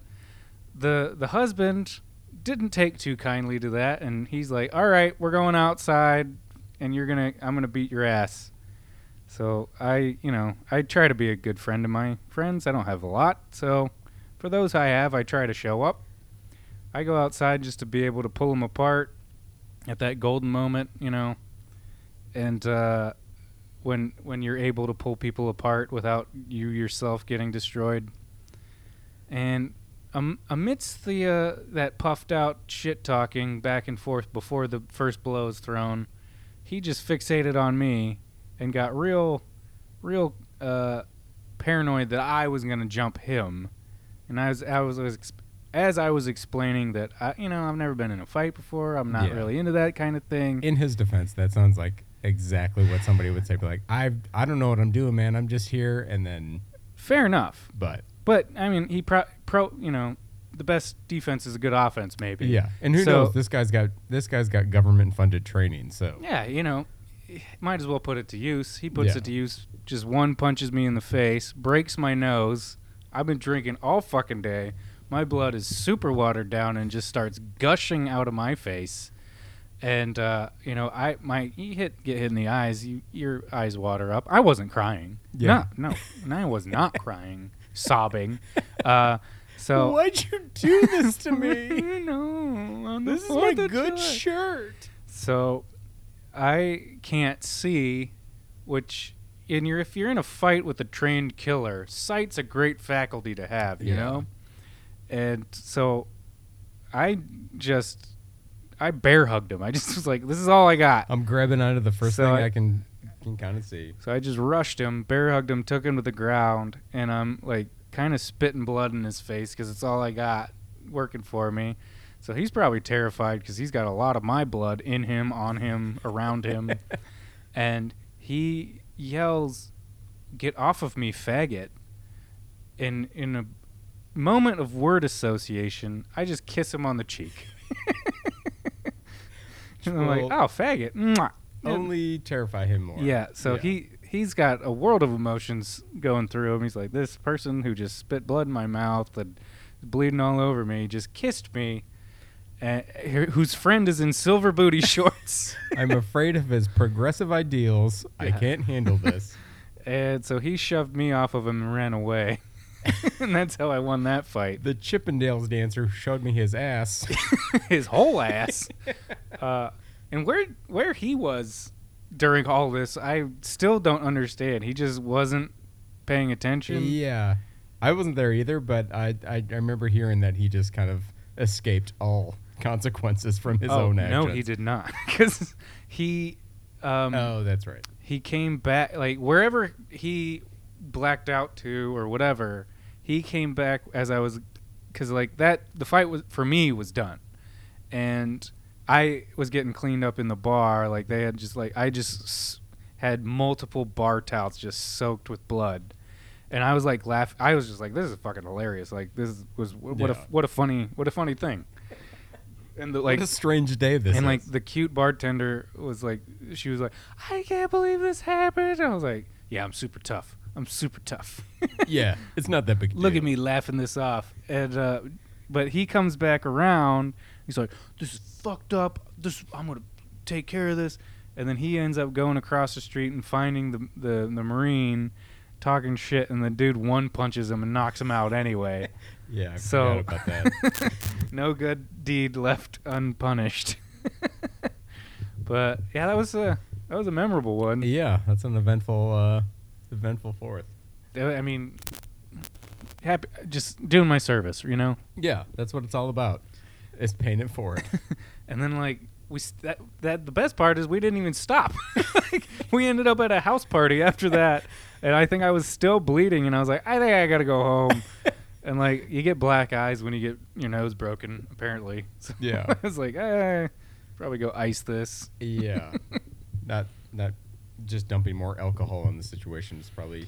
the the husband didn't take too kindly to that, and he's like, "All right, we're going outside, and you're gonna, I'm gonna beat your ass." So I, you know, I try to be a good friend to my friends. I don't have a lot, so for those I have, I try to show up. I go outside just to be able to pull them apart at that golden moment, you know, and uh, when when you're able to pull people apart without you yourself getting destroyed. And um, amidst the uh, that puffed out shit talking back and forth before the first blow is thrown, he just fixated on me and got real, real uh, paranoid that I was gonna jump him. And I was I was, was as I was explaining that I you know I've never been in a fight before. I'm not Yeah. really into that kind of thing. In his defense, that sounds like exactly what somebody would say. Be like, I I don't know what I'm doing, man. I'm just here, and then, Fair enough. but But I mean, he pro, pro you know, the best defense is a good offense, maybe. yeah. And who So- knows? This guy's got this guy's got government funded training, so Yeah, you know, might as well put it to use. He puts Yeah. it to use. Just one punches me in the face, breaks my nose. I've been drinking all fucking day. My blood is super watered down and just starts gushing out of my face. And uh, you know, I my you hit get hit in the eyes. You, your eyes water up. I wasn't crying. Yeah. No, no, and I was not [laughs] crying, sobbing. Uh, so [laughs] why'd you do this to [laughs] me? no, This is my good July. shirt. So I can't see which in your if you're in a fight with a trained killer, sight's a great faculty to have, you Yeah. know? And so I just I bear hugged him. I just was like, this is all I got. I'm grabbing onto the first So thing I- I, can can kind of see. So I just rushed him, bear hugged him, took him to the ground, and I'm like kind of spitting blood in his face because it's all I got working for me. So he's probably terrified because he's got a lot of my blood in him, on him, around him, [laughs] and he yells, "Get off of me, faggot!" In in a moment of word association, I just kiss him on the cheek. [laughs] and I'm like, "Oh, faggot!" Mwah. Only terrify him more. yeah, so Yeah. he he's got a world of emotions going through him. He's like, this person who just spit blood in my mouth and bleeding all over me just kissed me, uh, whose friend is in silver booty [laughs] shorts. I'm afraid of his progressive ideals. I can't handle this. [laughs] and so he shoved me off of him and ran away. [laughs] and that's how I won that fight. The Chippendales dancer showed me his ass. [laughs] His whole ass. [laughs] uh, and where where he was during all this, I still don't understand. He just wasn't paying attention. yeah, I wasn't there either, but I, I I remember hearing that he just kind of escaped all consequences from his oh, own actions. No, he did not. Because he, um, Oh, that's right. he came back like wherever he blacked out to or whatever. He came back as I was, because like that the fight was for me was done, and I was getting cleaned up in the bar. Like they had just like I just s- had multiple bar towels just soaked with blood. And I was like laugh. I was just like, "This is fucking hilarious! Like this was what a Yeah. what a funny what a funny thing." And the, like what a strange day this and like the cute bartender was like, she was like, I can't believe this happened. I was like, Yeah, I'm super tough. I'm super tough. [laughs] yeah, it's not that big. Look deal. at me laughing this off. And uh, but he comes back around. He's like, This is fucked up. This I'm gonna take care of this. And then he ends up going across the street and finding the the, the marine. Talking shit, and the dude one punches him and knocks him out anyway. [laughs] Yeah, I So- forgot about that. [laughs] no good deed left unpunished. but yeah, that was a that was a memorable one. yeah, that's an eventful, uh, eventful fourth. I mean, happy just doing my service, you know. Yeah, that's what it's all about. Is paying it forward. [laughs] And then like we s- that that the best part is we didn't even stop. [laughs] like we ended up at a house party after that, and I think I was still bleeding, and I was like, I think I gotta go home. [laughs] and like you get black eyes when you get your nose broken, apparently. So Yeah. I was like, eh, probably go ice this. yeah. Not not just dumping more alcohol in the situation is probably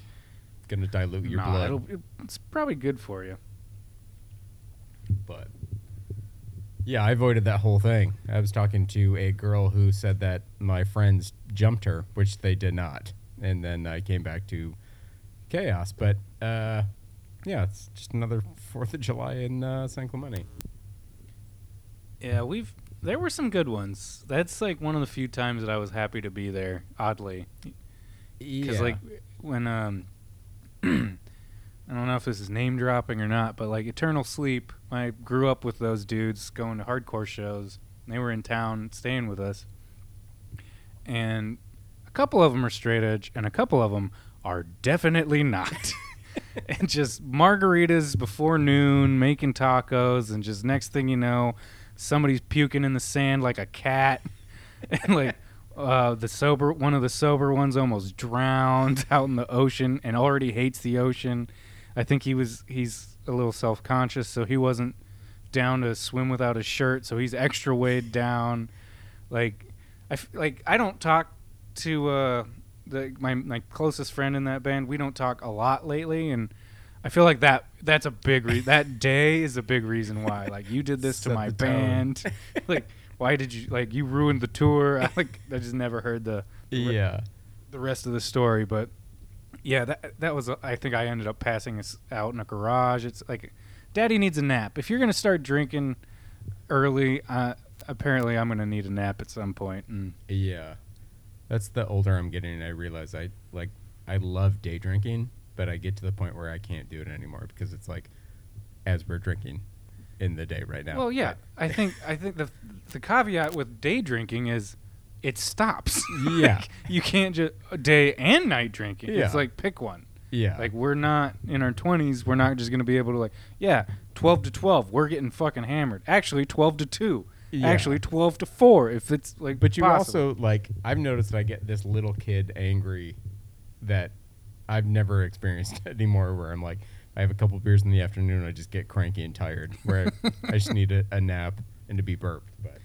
going to dilute your Nah, blood. it's probably good for you. but yeah, I avoided that whole thing. I was talking to a girl who said that my friends jumped her, which they did not, and then I came back to chaos. But uh, yeah, it's just another Fourth of July in uh, San Clemente. Yeah, we've there were some good ones. That's like one of the few times that I was happy to be there. Oddly, because Yeah, like when um, [clears throat] I don't know if this is name dropping or not, but like Eternal Sleep, I grew up with those dudes going to hardcore shows. They were in town staying with us, and a couple of them are straight edge, and a couple of them are definitely not. [laughs] and just margaritas before noon, making tacos, and just next thing you know, somebody's puking in the sand like a cat, [laughs] and like uh, the sober one of the sober ones almost drowned [laughs] out in the ocean and already hates the ocean. I think he was he's a little self conscious, so he wasn't down to swim without his shirt, so he's extra weighed down. Like I f- like I don't talk to uh, the my my closest friend in that band. We don't talk a lot lately, and I feel like that that's a big re- that day is a big reason why. [laughs] Like you did this to my band. [laughs] like why did you like you ruined the tour? I [laughs] like I just never heard the the yeah, the rest of the story, but yeah, that that was. I think I ended up passing us out in a garage. It's like, Daddy needs a nap. If you're gonna start drinking early, uh, apparently I'm gonna need a nap at some point. And yeah. That's the older I'm getting, I realize I like I love day drinking, but I get to the point where I can't do it anymore because it's like as we're drinking in the day right now. well, yeah, I think I think the the caveat with day drinking is it stops. [laughs] Yeah. Like, you can't just day and night drinking. Yeah. It's like pick one. yeah, Like we're not in our twenties. We're not just gonna be able to like, yeah, twelve to twelve. We're getting fucking hammered. Actually, twelve to two. Yeah. Actually, twelve to four. If it's like, But you possible. also like I've noticed that I get this little kid angry that I've never experienced [laughs] anymore where I'm like I have a couple beers in the afternoon I just get cranky and tired where [laughs] I just need a, a nap and to be burped. But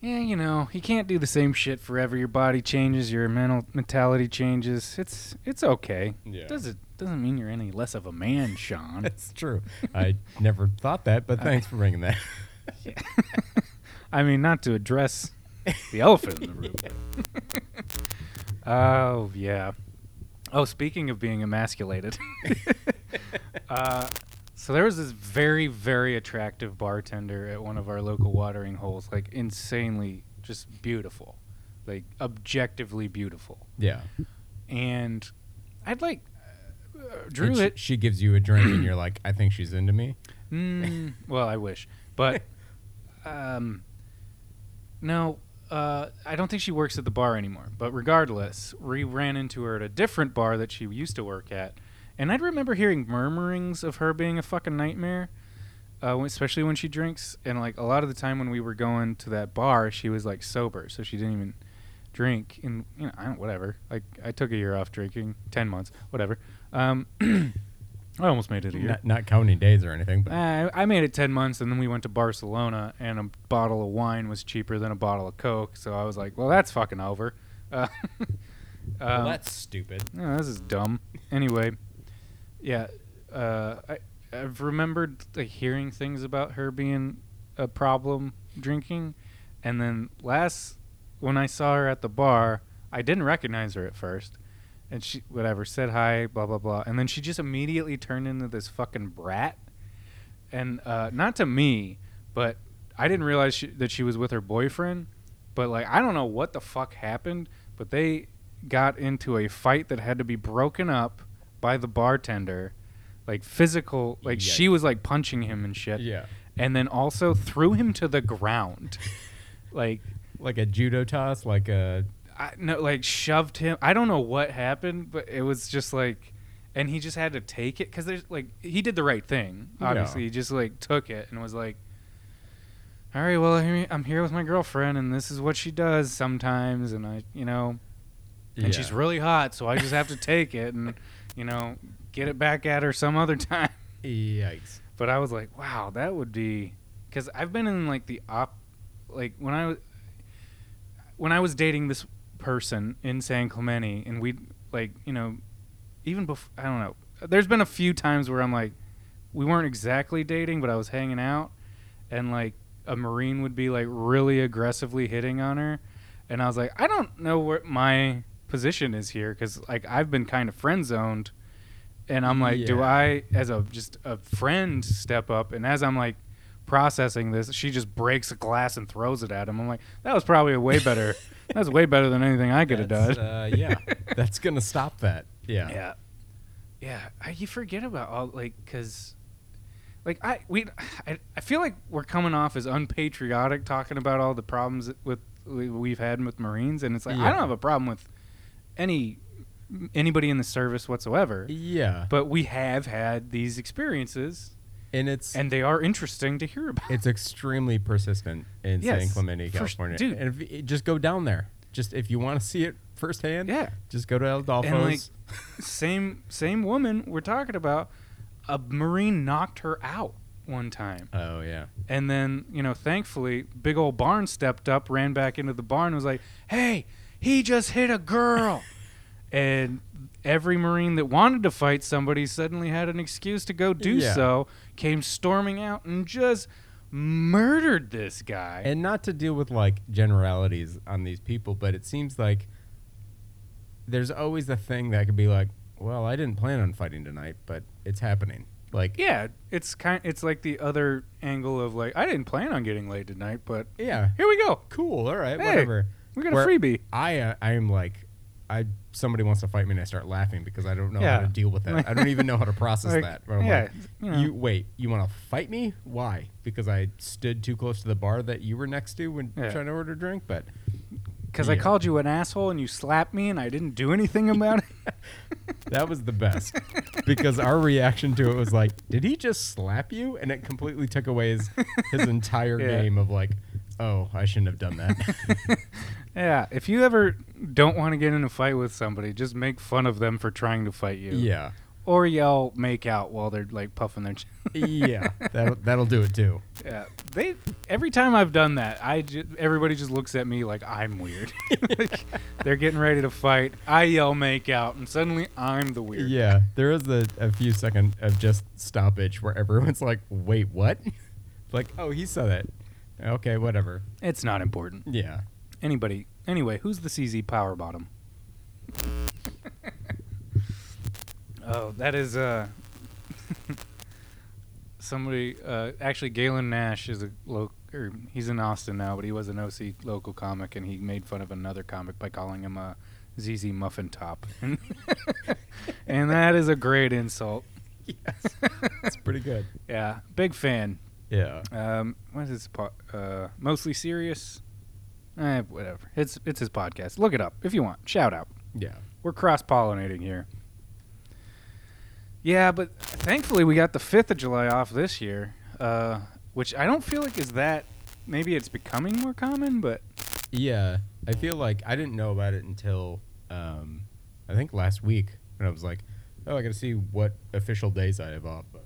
yeah, you know, you can't do the same shit forever. Your body changes. Your mental mentality changes. It's it's okay. Yeah. Does it doesn't mean you're any less of a man, Sean. [laughs] that's true. I never thought that, but thanks for bringing that. I mean, not to address the elephant in the room. oh yeah. Oh, speaking of being emasculated, [laughs] [laughs] uh, so there was this very, very attractive bartender at one of our local watering holes, like insanely just beautiful, like objectively beautiful. yeah. And I'd like uh, And Drew. she, It, she gives you a drink and you're like, I think she's into me. Mm, [laughs] well, I wish, but um, no, uh, I don't think she works at the bar anymore. But regardless, we ran into her at a different bar that she used to work at, and I'd remember hearing murmurings of her being a fucking nightmare, uh, especially when she drinks. And like a lot of the time when we were going to that bar, she was like sober, so she didn't even drink. And you know, I don't whatever. Like I took a year off drinking, ten months, whatever. Um, [clears throat] I almost made it a year. Not, not counting days or anything, but Uh, I made it 10 months and then we went to Barcelona and a bottle of wine was cheaper than a bottle of Coke. So I was like, well, that's fucking over. [laughs] Uh, well, um, that's stupid. no, this is dumb. Anyway, yeah, uh, I, I've remembered like, hearing things about her being a problem drinking. And then last, when I saw her at the bar, I didn't recognize her at first. And she, whatever, said hi, blah, blah, blah. And then she just immediately turned into this fucking brat. And uh, not to me, but I didn't realize she, that she was with her boyfriend. But, like, I don't know what the fuck happened, but they got into a fight that had to be broken up by the bartender. Like, physical, like, she was, like, punching him and shit. Yeah. And then also threw him to the ground. [laughs] like, Like a judo toss, like a I no like shoved him. I don't know what happened, but it was just like, and he just had to take it because there's like he did the right thing. Obviously, Yeah. he just like took it and was like, "All right, well, I'm here with my girlfriend, and this is what she does sometimes, and I, you know, and she's really hot, so I just have to take it and, you know, get it back at her some other [laughs] time." Yikes. But I was like, wow, that would be because I've been in like the op, like when I was when I was dating this person in San Clemente, and we like you know, even before I don't know. There's been a few times where I'm like, we weren't exactly dating, but I was hanging out, and like a marine would be like really aggressively hitting on her, and I was like, I don't know what my position is here because like I've been kind of friend zoned, and I'm like, do I as a just a friend step up? And as I'm like processing this, she just breaks a glass and throws it at him. I'm like, that was probably a way better. That was way better than anything I could have That's, done. Uh, yeah, [laughs] that's gonna stop that. Yeah. Yeah, yeah. I, you forget about all like because, like I we I, I feel like we're coming off as unpatriotic talking about all the problems with we- we've had with Marines, and it's like I Yeah. don't have a problem with any anybody in the service whatsoever, Yeah. but we have had these experiences, And it's and they are interesting to hear about. it's extremely persistent in San Yes, Clemente, for California. dude. And if, just go down there. Just if you want to see it firsthand, Yeah. just go to El Dolphos. And like same same woman we're talking about, a Marine knocked her out one time. oh yeah. And then, you know, thankfully, big old Barn stepped up, ran back into the barn, and was like, "Hey, he just hit a girl." [laughs] and every Marine that wanted to fight somebody suddenly had an excuse to go do Yeah. so, came storming out and just murdered this guy. And not to deal with like generalities on these people, but it seems like there's always the thing that could be like, well, I didn't plan on fighting tonight, but it's happening. Like, yeah, it's kind it's like the other angle of like, I didn't plan on getting laid tonight, but yeah, here we go. cool, all right, Hey, whatever. We got a Where freebie. I uh, I am like, I somebody wants to fight me and I start laughing because I don't know Yeah. how to deal with that. I don't even know how to [laughs] process Like, that. I'm yeah, like, you know. you wait, you want to fight me? Why? Because I stood too close to the bar that you were next to when Yeah. trying to order a drink. But Because I called you an asshole and you slapped me and I didn't do anything about it. [laughs] that was the best because our reaction to it was like, did he just slap you? And it completely took away his his entire [laughs] Yeah. game of like, oh, I shouldn't have done that. Yeah, if you ever don't want to get in a fight with somebody, just make fun of them for trying to fight you. yeah, Or yell "make out" while they're like puffing their. Ch- [laughs] yeah, that'll that'll do it too. yeah, they. Every time I've done that, I ju- everybody just looks at me like I'm weird. [laughs] [laughs] like, they're getting ready to fight. I yell "make out," and suddenly I'm the weird. Yeah, there is a, a few second of just stoppage where everyone's like, "Wait, what?" like, "Oh, he said it." Okay, whatever. It's not important. Yeah, Anybody. Anyway, who's the CZ power bottom? [laughs] oh, that is uh [laughs] somebody uh actually Galen Nash is a local or he's in Austin now, but he was an OC local comic and he made fun of another comic by calling him a ZZ Muffin Top. [laughs] and that is a great insult. yes, it's pretty good. Yeah, big fan. Yeah, Um, what is his po- uh, mostly serious? Eh, whatever. It's it's his podcast. Look it up if you want. Shout out. yeah, We're cross pollinating here. Yeah, but thankfully we got the fifth of July off this year, uh, which I don't feel like is that. Maybe it's becoming more common, but yeah. I feel like I didn't know about it until um, I think last week when I was like, "Oh, I got to see what official days I have off." But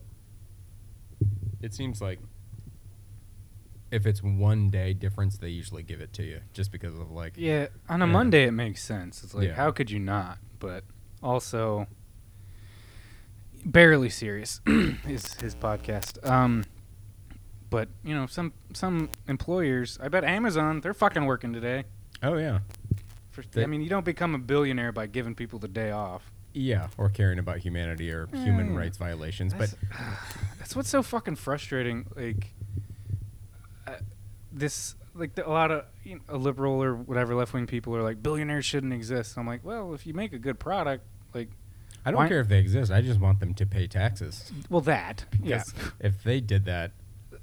it seems like if it's one day difference, they usually give it to you just because of like yeah, on a Yeah. Monday it makes sense. It's like Yeah. how could you not? But also barely serious [clears throat] is his podcast. Um, but you know some some employers, I bet Amazon, they're fucking working today. Oh yeah. For, I mean, you don't become a billionaire by giving people the day off. Yeah, or caring about humanity or human Yeah. rights violations. But That's, [sighs] that's what's so fucking frustrating. Like uh, this, like the, a lot of you know, a liberal or whatever left wing people are like billionaires shouldn't exist. I'm like, well, if you make a good product, like, I don't Why- care if they exist. I just want them to pay taxes. well, that [laughs] yeah, Because if they did that,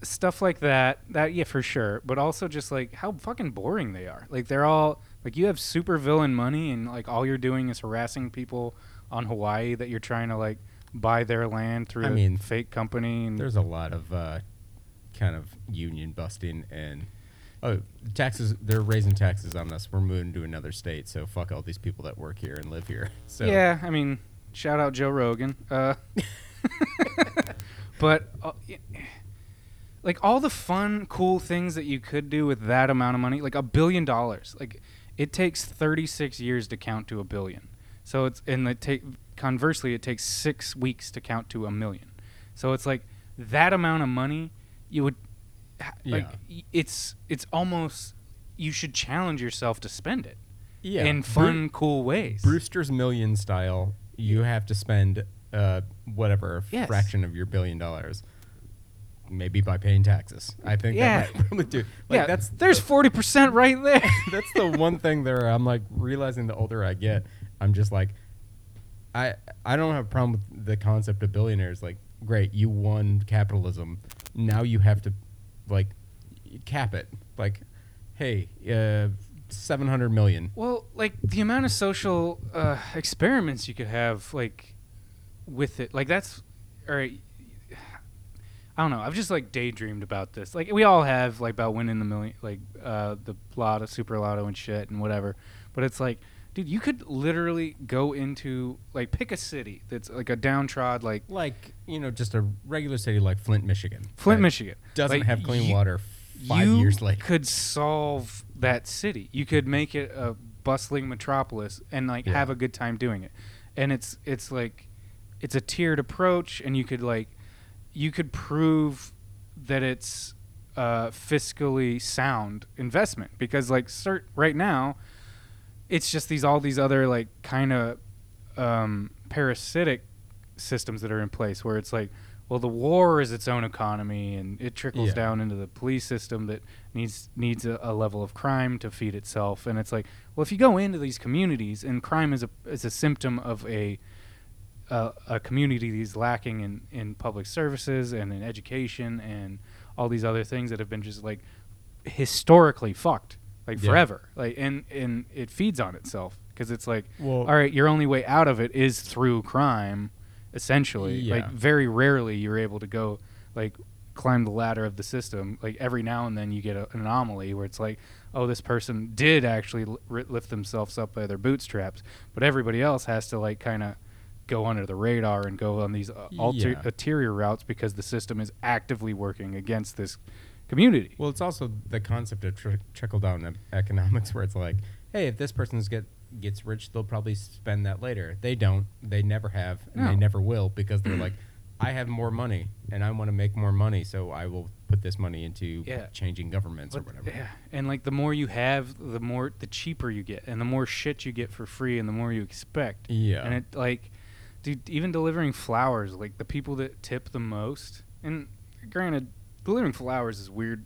stuff like that, that yeah, for sure. But also just like how fucking boring they are. Like they're all like you have super villain money, and like all you're doing is harassing people on Hawaii that you're trying to like buy their land through I a mean, fake company. And there's a lot of uh, kind of union busting and oh, taxes. They're raising taxes on us. We're moving to another state, so fuck all these people that work here and live here. [laughs] So Yeah, I mean, shout out Joe Rogan. Uh, [laughs] but uh, like all the fun, cool things that you could do with that amount of money, like a billion dollars. Like It takes 36 years to count to a billion. So it's and the take conversely, it takes six weeks to count to a million. So it's like that amount of money you would like. Yeah. It's it's almost you should challenge yourself to spend it Yeah. in fun, cool ways. Brewster's Million style, you have to spend uh, whatever Yes. fraction of your billion dollars, maybe by paying taxes. I think Yeah. that might [laughs] probably do. Like yeah, that's there's forty percent right there. [laughs] that's the one thing there. I'm like realizing the older I get, I'm just like, I I don't have a problem with the concept of billionaires. Like, great, you won capitalism. Now you have to, like, cap it. Like, hey, uh, seven hundred million. Well, like the amount of social uh, experiments you could have, like with it, like that's, all right. I don't know. I've just like daydreamed about this. Like we all have, like about winning the million, like uh, the lotto, super lotto, and shit, and whatever. But it's like, dude, you could literally go into like pick a city that's like a downtrod, like Like, you know, just a regular city like Flint, Michigan. Flint, Michigan, Doesn't Like, have clean you- water five you years later. You could solve that city. You could make it a bustling metropolis and like Yeah. have a good time doing it. And it's it's like it's a tiered approach, and you could like you could prove that it's uh, fiscally sound investment because like cert right now it's just these all these other like kind of um, parasitic systems that are in place where it's like well the war is its own economy and it trickles Yeah. down into the police system that needs needs a, a level of crime to feed itself and it's like well if you go into these communities and crime is a is a symptom of a a, a community that's lacking in, in public services and in education and all these other things that have been just like historically fucked like Yeah. forever like and and it feeds on itself because it's like Well- all right your only way out of it is through crime essentially like very rarely you're able to go like climb the ladder of the system like every now and then you get a, an anomaly where it's like oh this person did actually li- lift themselves up by their bootstraps but everybody else has to like kind of go under the radar and go on these uh, alter- Yeah. ulterior routes because the system is actively working against this community Well, it's also the concept of tr- trickle down economics, [laughs] where it's like, hey, if this person's get gets rich, they'll probably spend that later. They don't. They never have, and No. they never will because they're [clears throat] like, I have more money, and I want to make more money, so I will put this money into Yeah. changing governments or whatever. Yeah, and like the more you have, the more the cheaper you get, and the more shit you get for free, and the more you expect. Yeah. And it like, dude, even delivering flowers, like the people that tip the most, and granted, delivering flowers is weird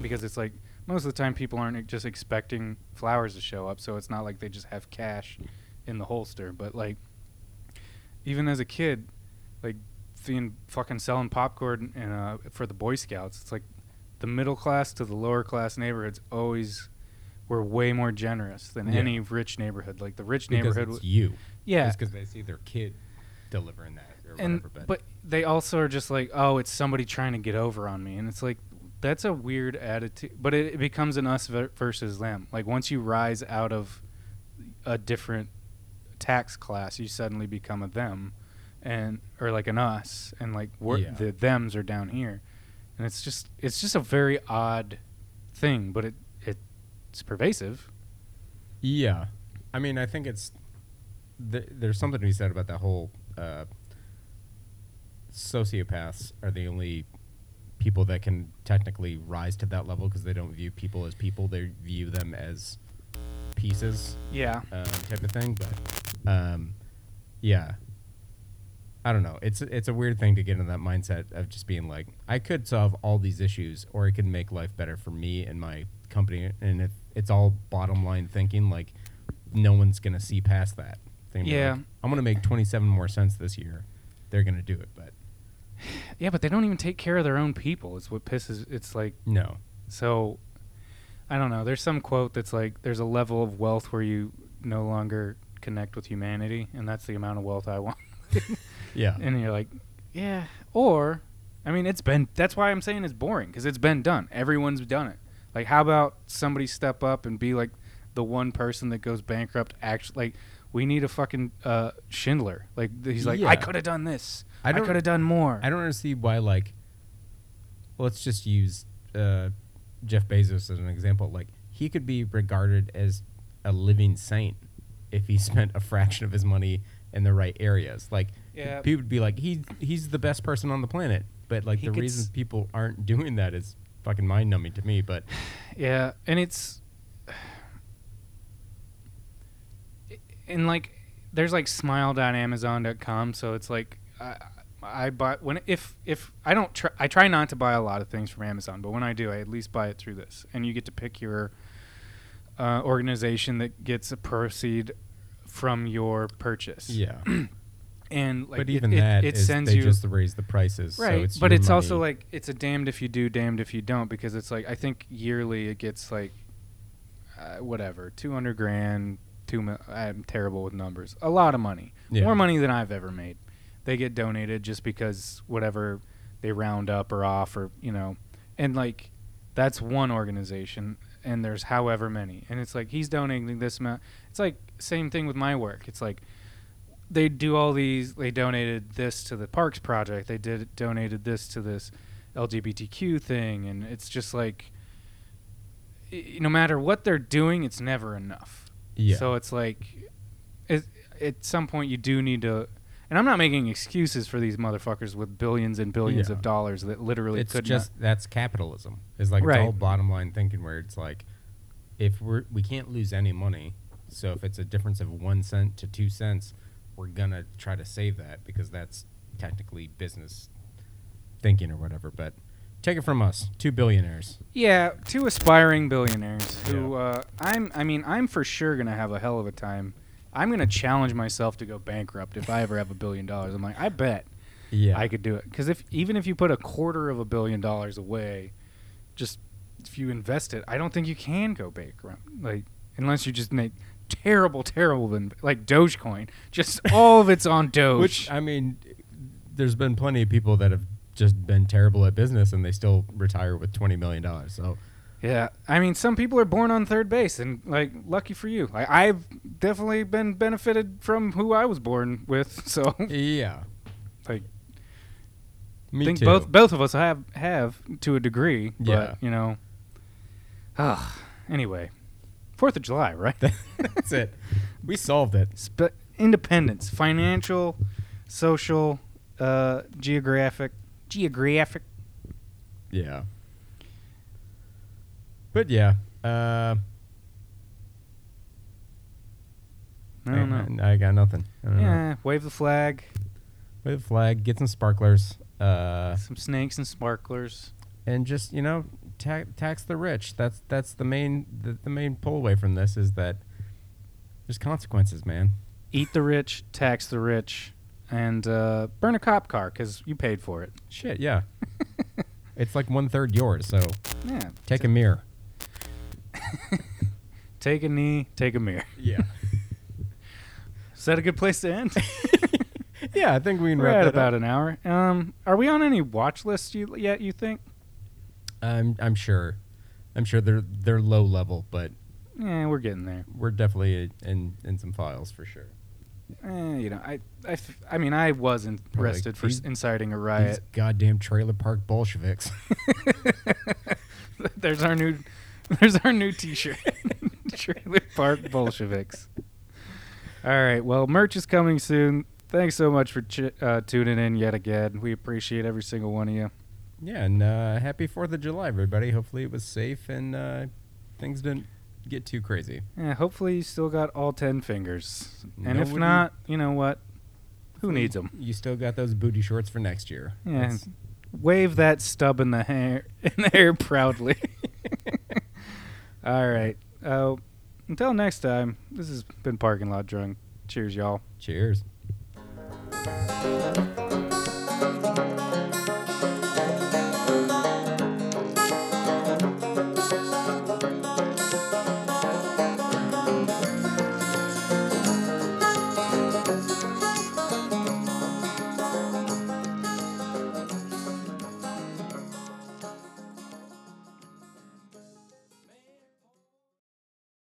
because it's like most of the time people aren't just expecting flowers to show up, so it's not like they just have cash in the holster. But like, even as a kid, like being fucking selling popcorn and uh, for the Boy Scouts, it's like the middle class to the lower class neighborhoods always were way more generous than Yeah. any rich neighborhood. Like the rich because neighborhood, it's w- you. yeah, because they see their kid delivering that or and whatever. but they also are just like, oh, it's somebody trying to get over on me, and it's like that's a weird attitude. But it, it becomes an us ver- versus them. Like once you rise out of a different tax class, you suddenly become a them, and or like an us, and like we're, Yeah. the them's are down here, and it's just it's just a very odd thing, but it it's pervasive. Yeah, I mean, I think it's th- there's something to be said about that whole uh, sociopaths are the only people that can technically rise to that level because they don't view people as people; they view them as pieces, Yeah. um, type of thing. But um, yeah, I don't know. It's it's a weird thing to get into that mindset of just being like, I could solve all these issues, or I could make life better for me and my company. And if it's all bottom line thinking, like no one's gonna see past that. Be Yeah. like, I'm gonna make 27 more cents this year. They're gonna do it, but Yeah, but they don't even take care of their own people. It's what pisses. It's like no. So, I don't know. There's some quote that's like, "There's a level of wealth where you no longer connect with humanity, and that's the amount of wealth I want." [laughs] Yeah. and you're like, "Yeah." Or, I mean, it's been. That's why I'm saying it's boring because it's been done. Everyone's done it. Like, how about somebody step up and be like the one person that goes bankrupt? Actually, like, we need a fucking uh, Schindler. Like, he's like, Yeah. "I could have done this. I I, could have done more." I don't understand why like let's just use uh, Jeff Bezos as an example. Like he could be regarded as a living saint if he [laughs] spent a fraction of his money in the right areas. Like Yeah. people would be like, he he's the best person on the planet. But like He the gets- reason people aren't doing that is fucking mind numbing to me. But [sighs] Yeah, and it's [sighs] and like there's like smile.amazon.com so it's like I, I buy when if if I don't try I try not to buy a lot of things from Amazon but when I do I at least buy it through this and you get to pick your uh, organization that gets a proceed from your purchase yeah. [clears throat] and like but even it, that it sends they you just raise the prices. right So it's but it's also like it's a damned if you do damned if you don't because it's like i think yearly it gets like uh, whatever 200 grand two mil- i'm terrible with numbers a lot of money Yeah. more money than i've ever made they get donated just because whatever they round up or off or you know. And like that's one organization and there's however many. And it's like he's donating this amount. It's like same thing with my work. It's like they do all these they donated this to the parks project. They did donated this to this lgbtq thing. And it's just like i- no matter what they're doing it's never enough. Yeah. so it's like it, at some point you do need to and i'm not making excuses for these motherfuckers with billions and billions Yeah. of dollars that literally it's could just that's capitalism. Is like Right. it's all bottom line thinking where it's like if we're we can't lose any money, so if it's a difference of one cent to two cents, we're gonna try to save that because that's technically business thinking or whatever. But take it from us, two billionaires. Yeah, two aspiring billionaires who uh, I'm. I mean, I'm for sure gonna have a hell of a time. I'm gonna challenge myself to go bankrupt if I ever have a billion dollars. I'm like, I bet Yeah, I could do it. Because if even if you put a quarter of a billion dollars away, just if you invest it, I don't think you can go bankrupt. Like unless you just make terrible, terrible, like Dogecoin. Just [laughs] all of it's on Doge. Which I mean, there's been plenty of people that have just been terrible at business and they still retire with twenty million dollars. So Yeah, I mean, some people are born on third base, and like, lucky for you. I've definitely been benefited from who I was born with. [laughs] So, yeah, like, me think too. both both of us have have to a degree. But Yeah. you know, ah, anyway, Fourth of July, right? [laughs] That's it. We solved it. Spe- independence, financial, social, uh, geographic, geographic. Yeah. But yeah, uh, I don't know. I, I got nothing. I don't know. Yeah, wave the flag, Wave the flag, get some sparklers, uh, some snakes and sparklers. and just you know ta- tax the rich. That's that's the main the, the main pull away from this is that there's consequences, man. eat the rich, tax the rich, and uh, burn a cop car because you paid for it. Shit, yeah. [laughs] it's like one third yours, so Yeah. take a mirror. Take a knee, take a mirror. Yeah. [laughs] Is that a good place to end? [laughs] yeah, I think we can We're wrap at that about up. an hour. Um, are we on any watch lists you, yet? You think? I'm I'm sure, I'm sure they're they're low level, but Yeah, we're getting there. we're definitely in in some files for sure. Eh, you know, I, I, f- I mean, I was in- We're like, arrested for these- inciting a These riot. goddamn trailer park Bolsheviks. [laughs] there's our new, there's our new T-shirt. Trailer Park Bolsheviks. All right. Well, merch is coming soon. Thanks so much for ch- uh, tuning in yet again. We appreciate every single one of you. yeah, and uh, happy Fourth of July, everybody. Hopefully it was safe and uh, things didn't get too crazy. Yeah, hopefully you still got all ten fingers. And if not, you know what? Who needs them? You still got those booty shorts for next year. Yeah. That's- Wave that stub in the hair [laughs] in the hair proudly. [laughs] all right. Uh, until next time, this has been Parking Lot Drunk. Cheers, y'all. Cheers.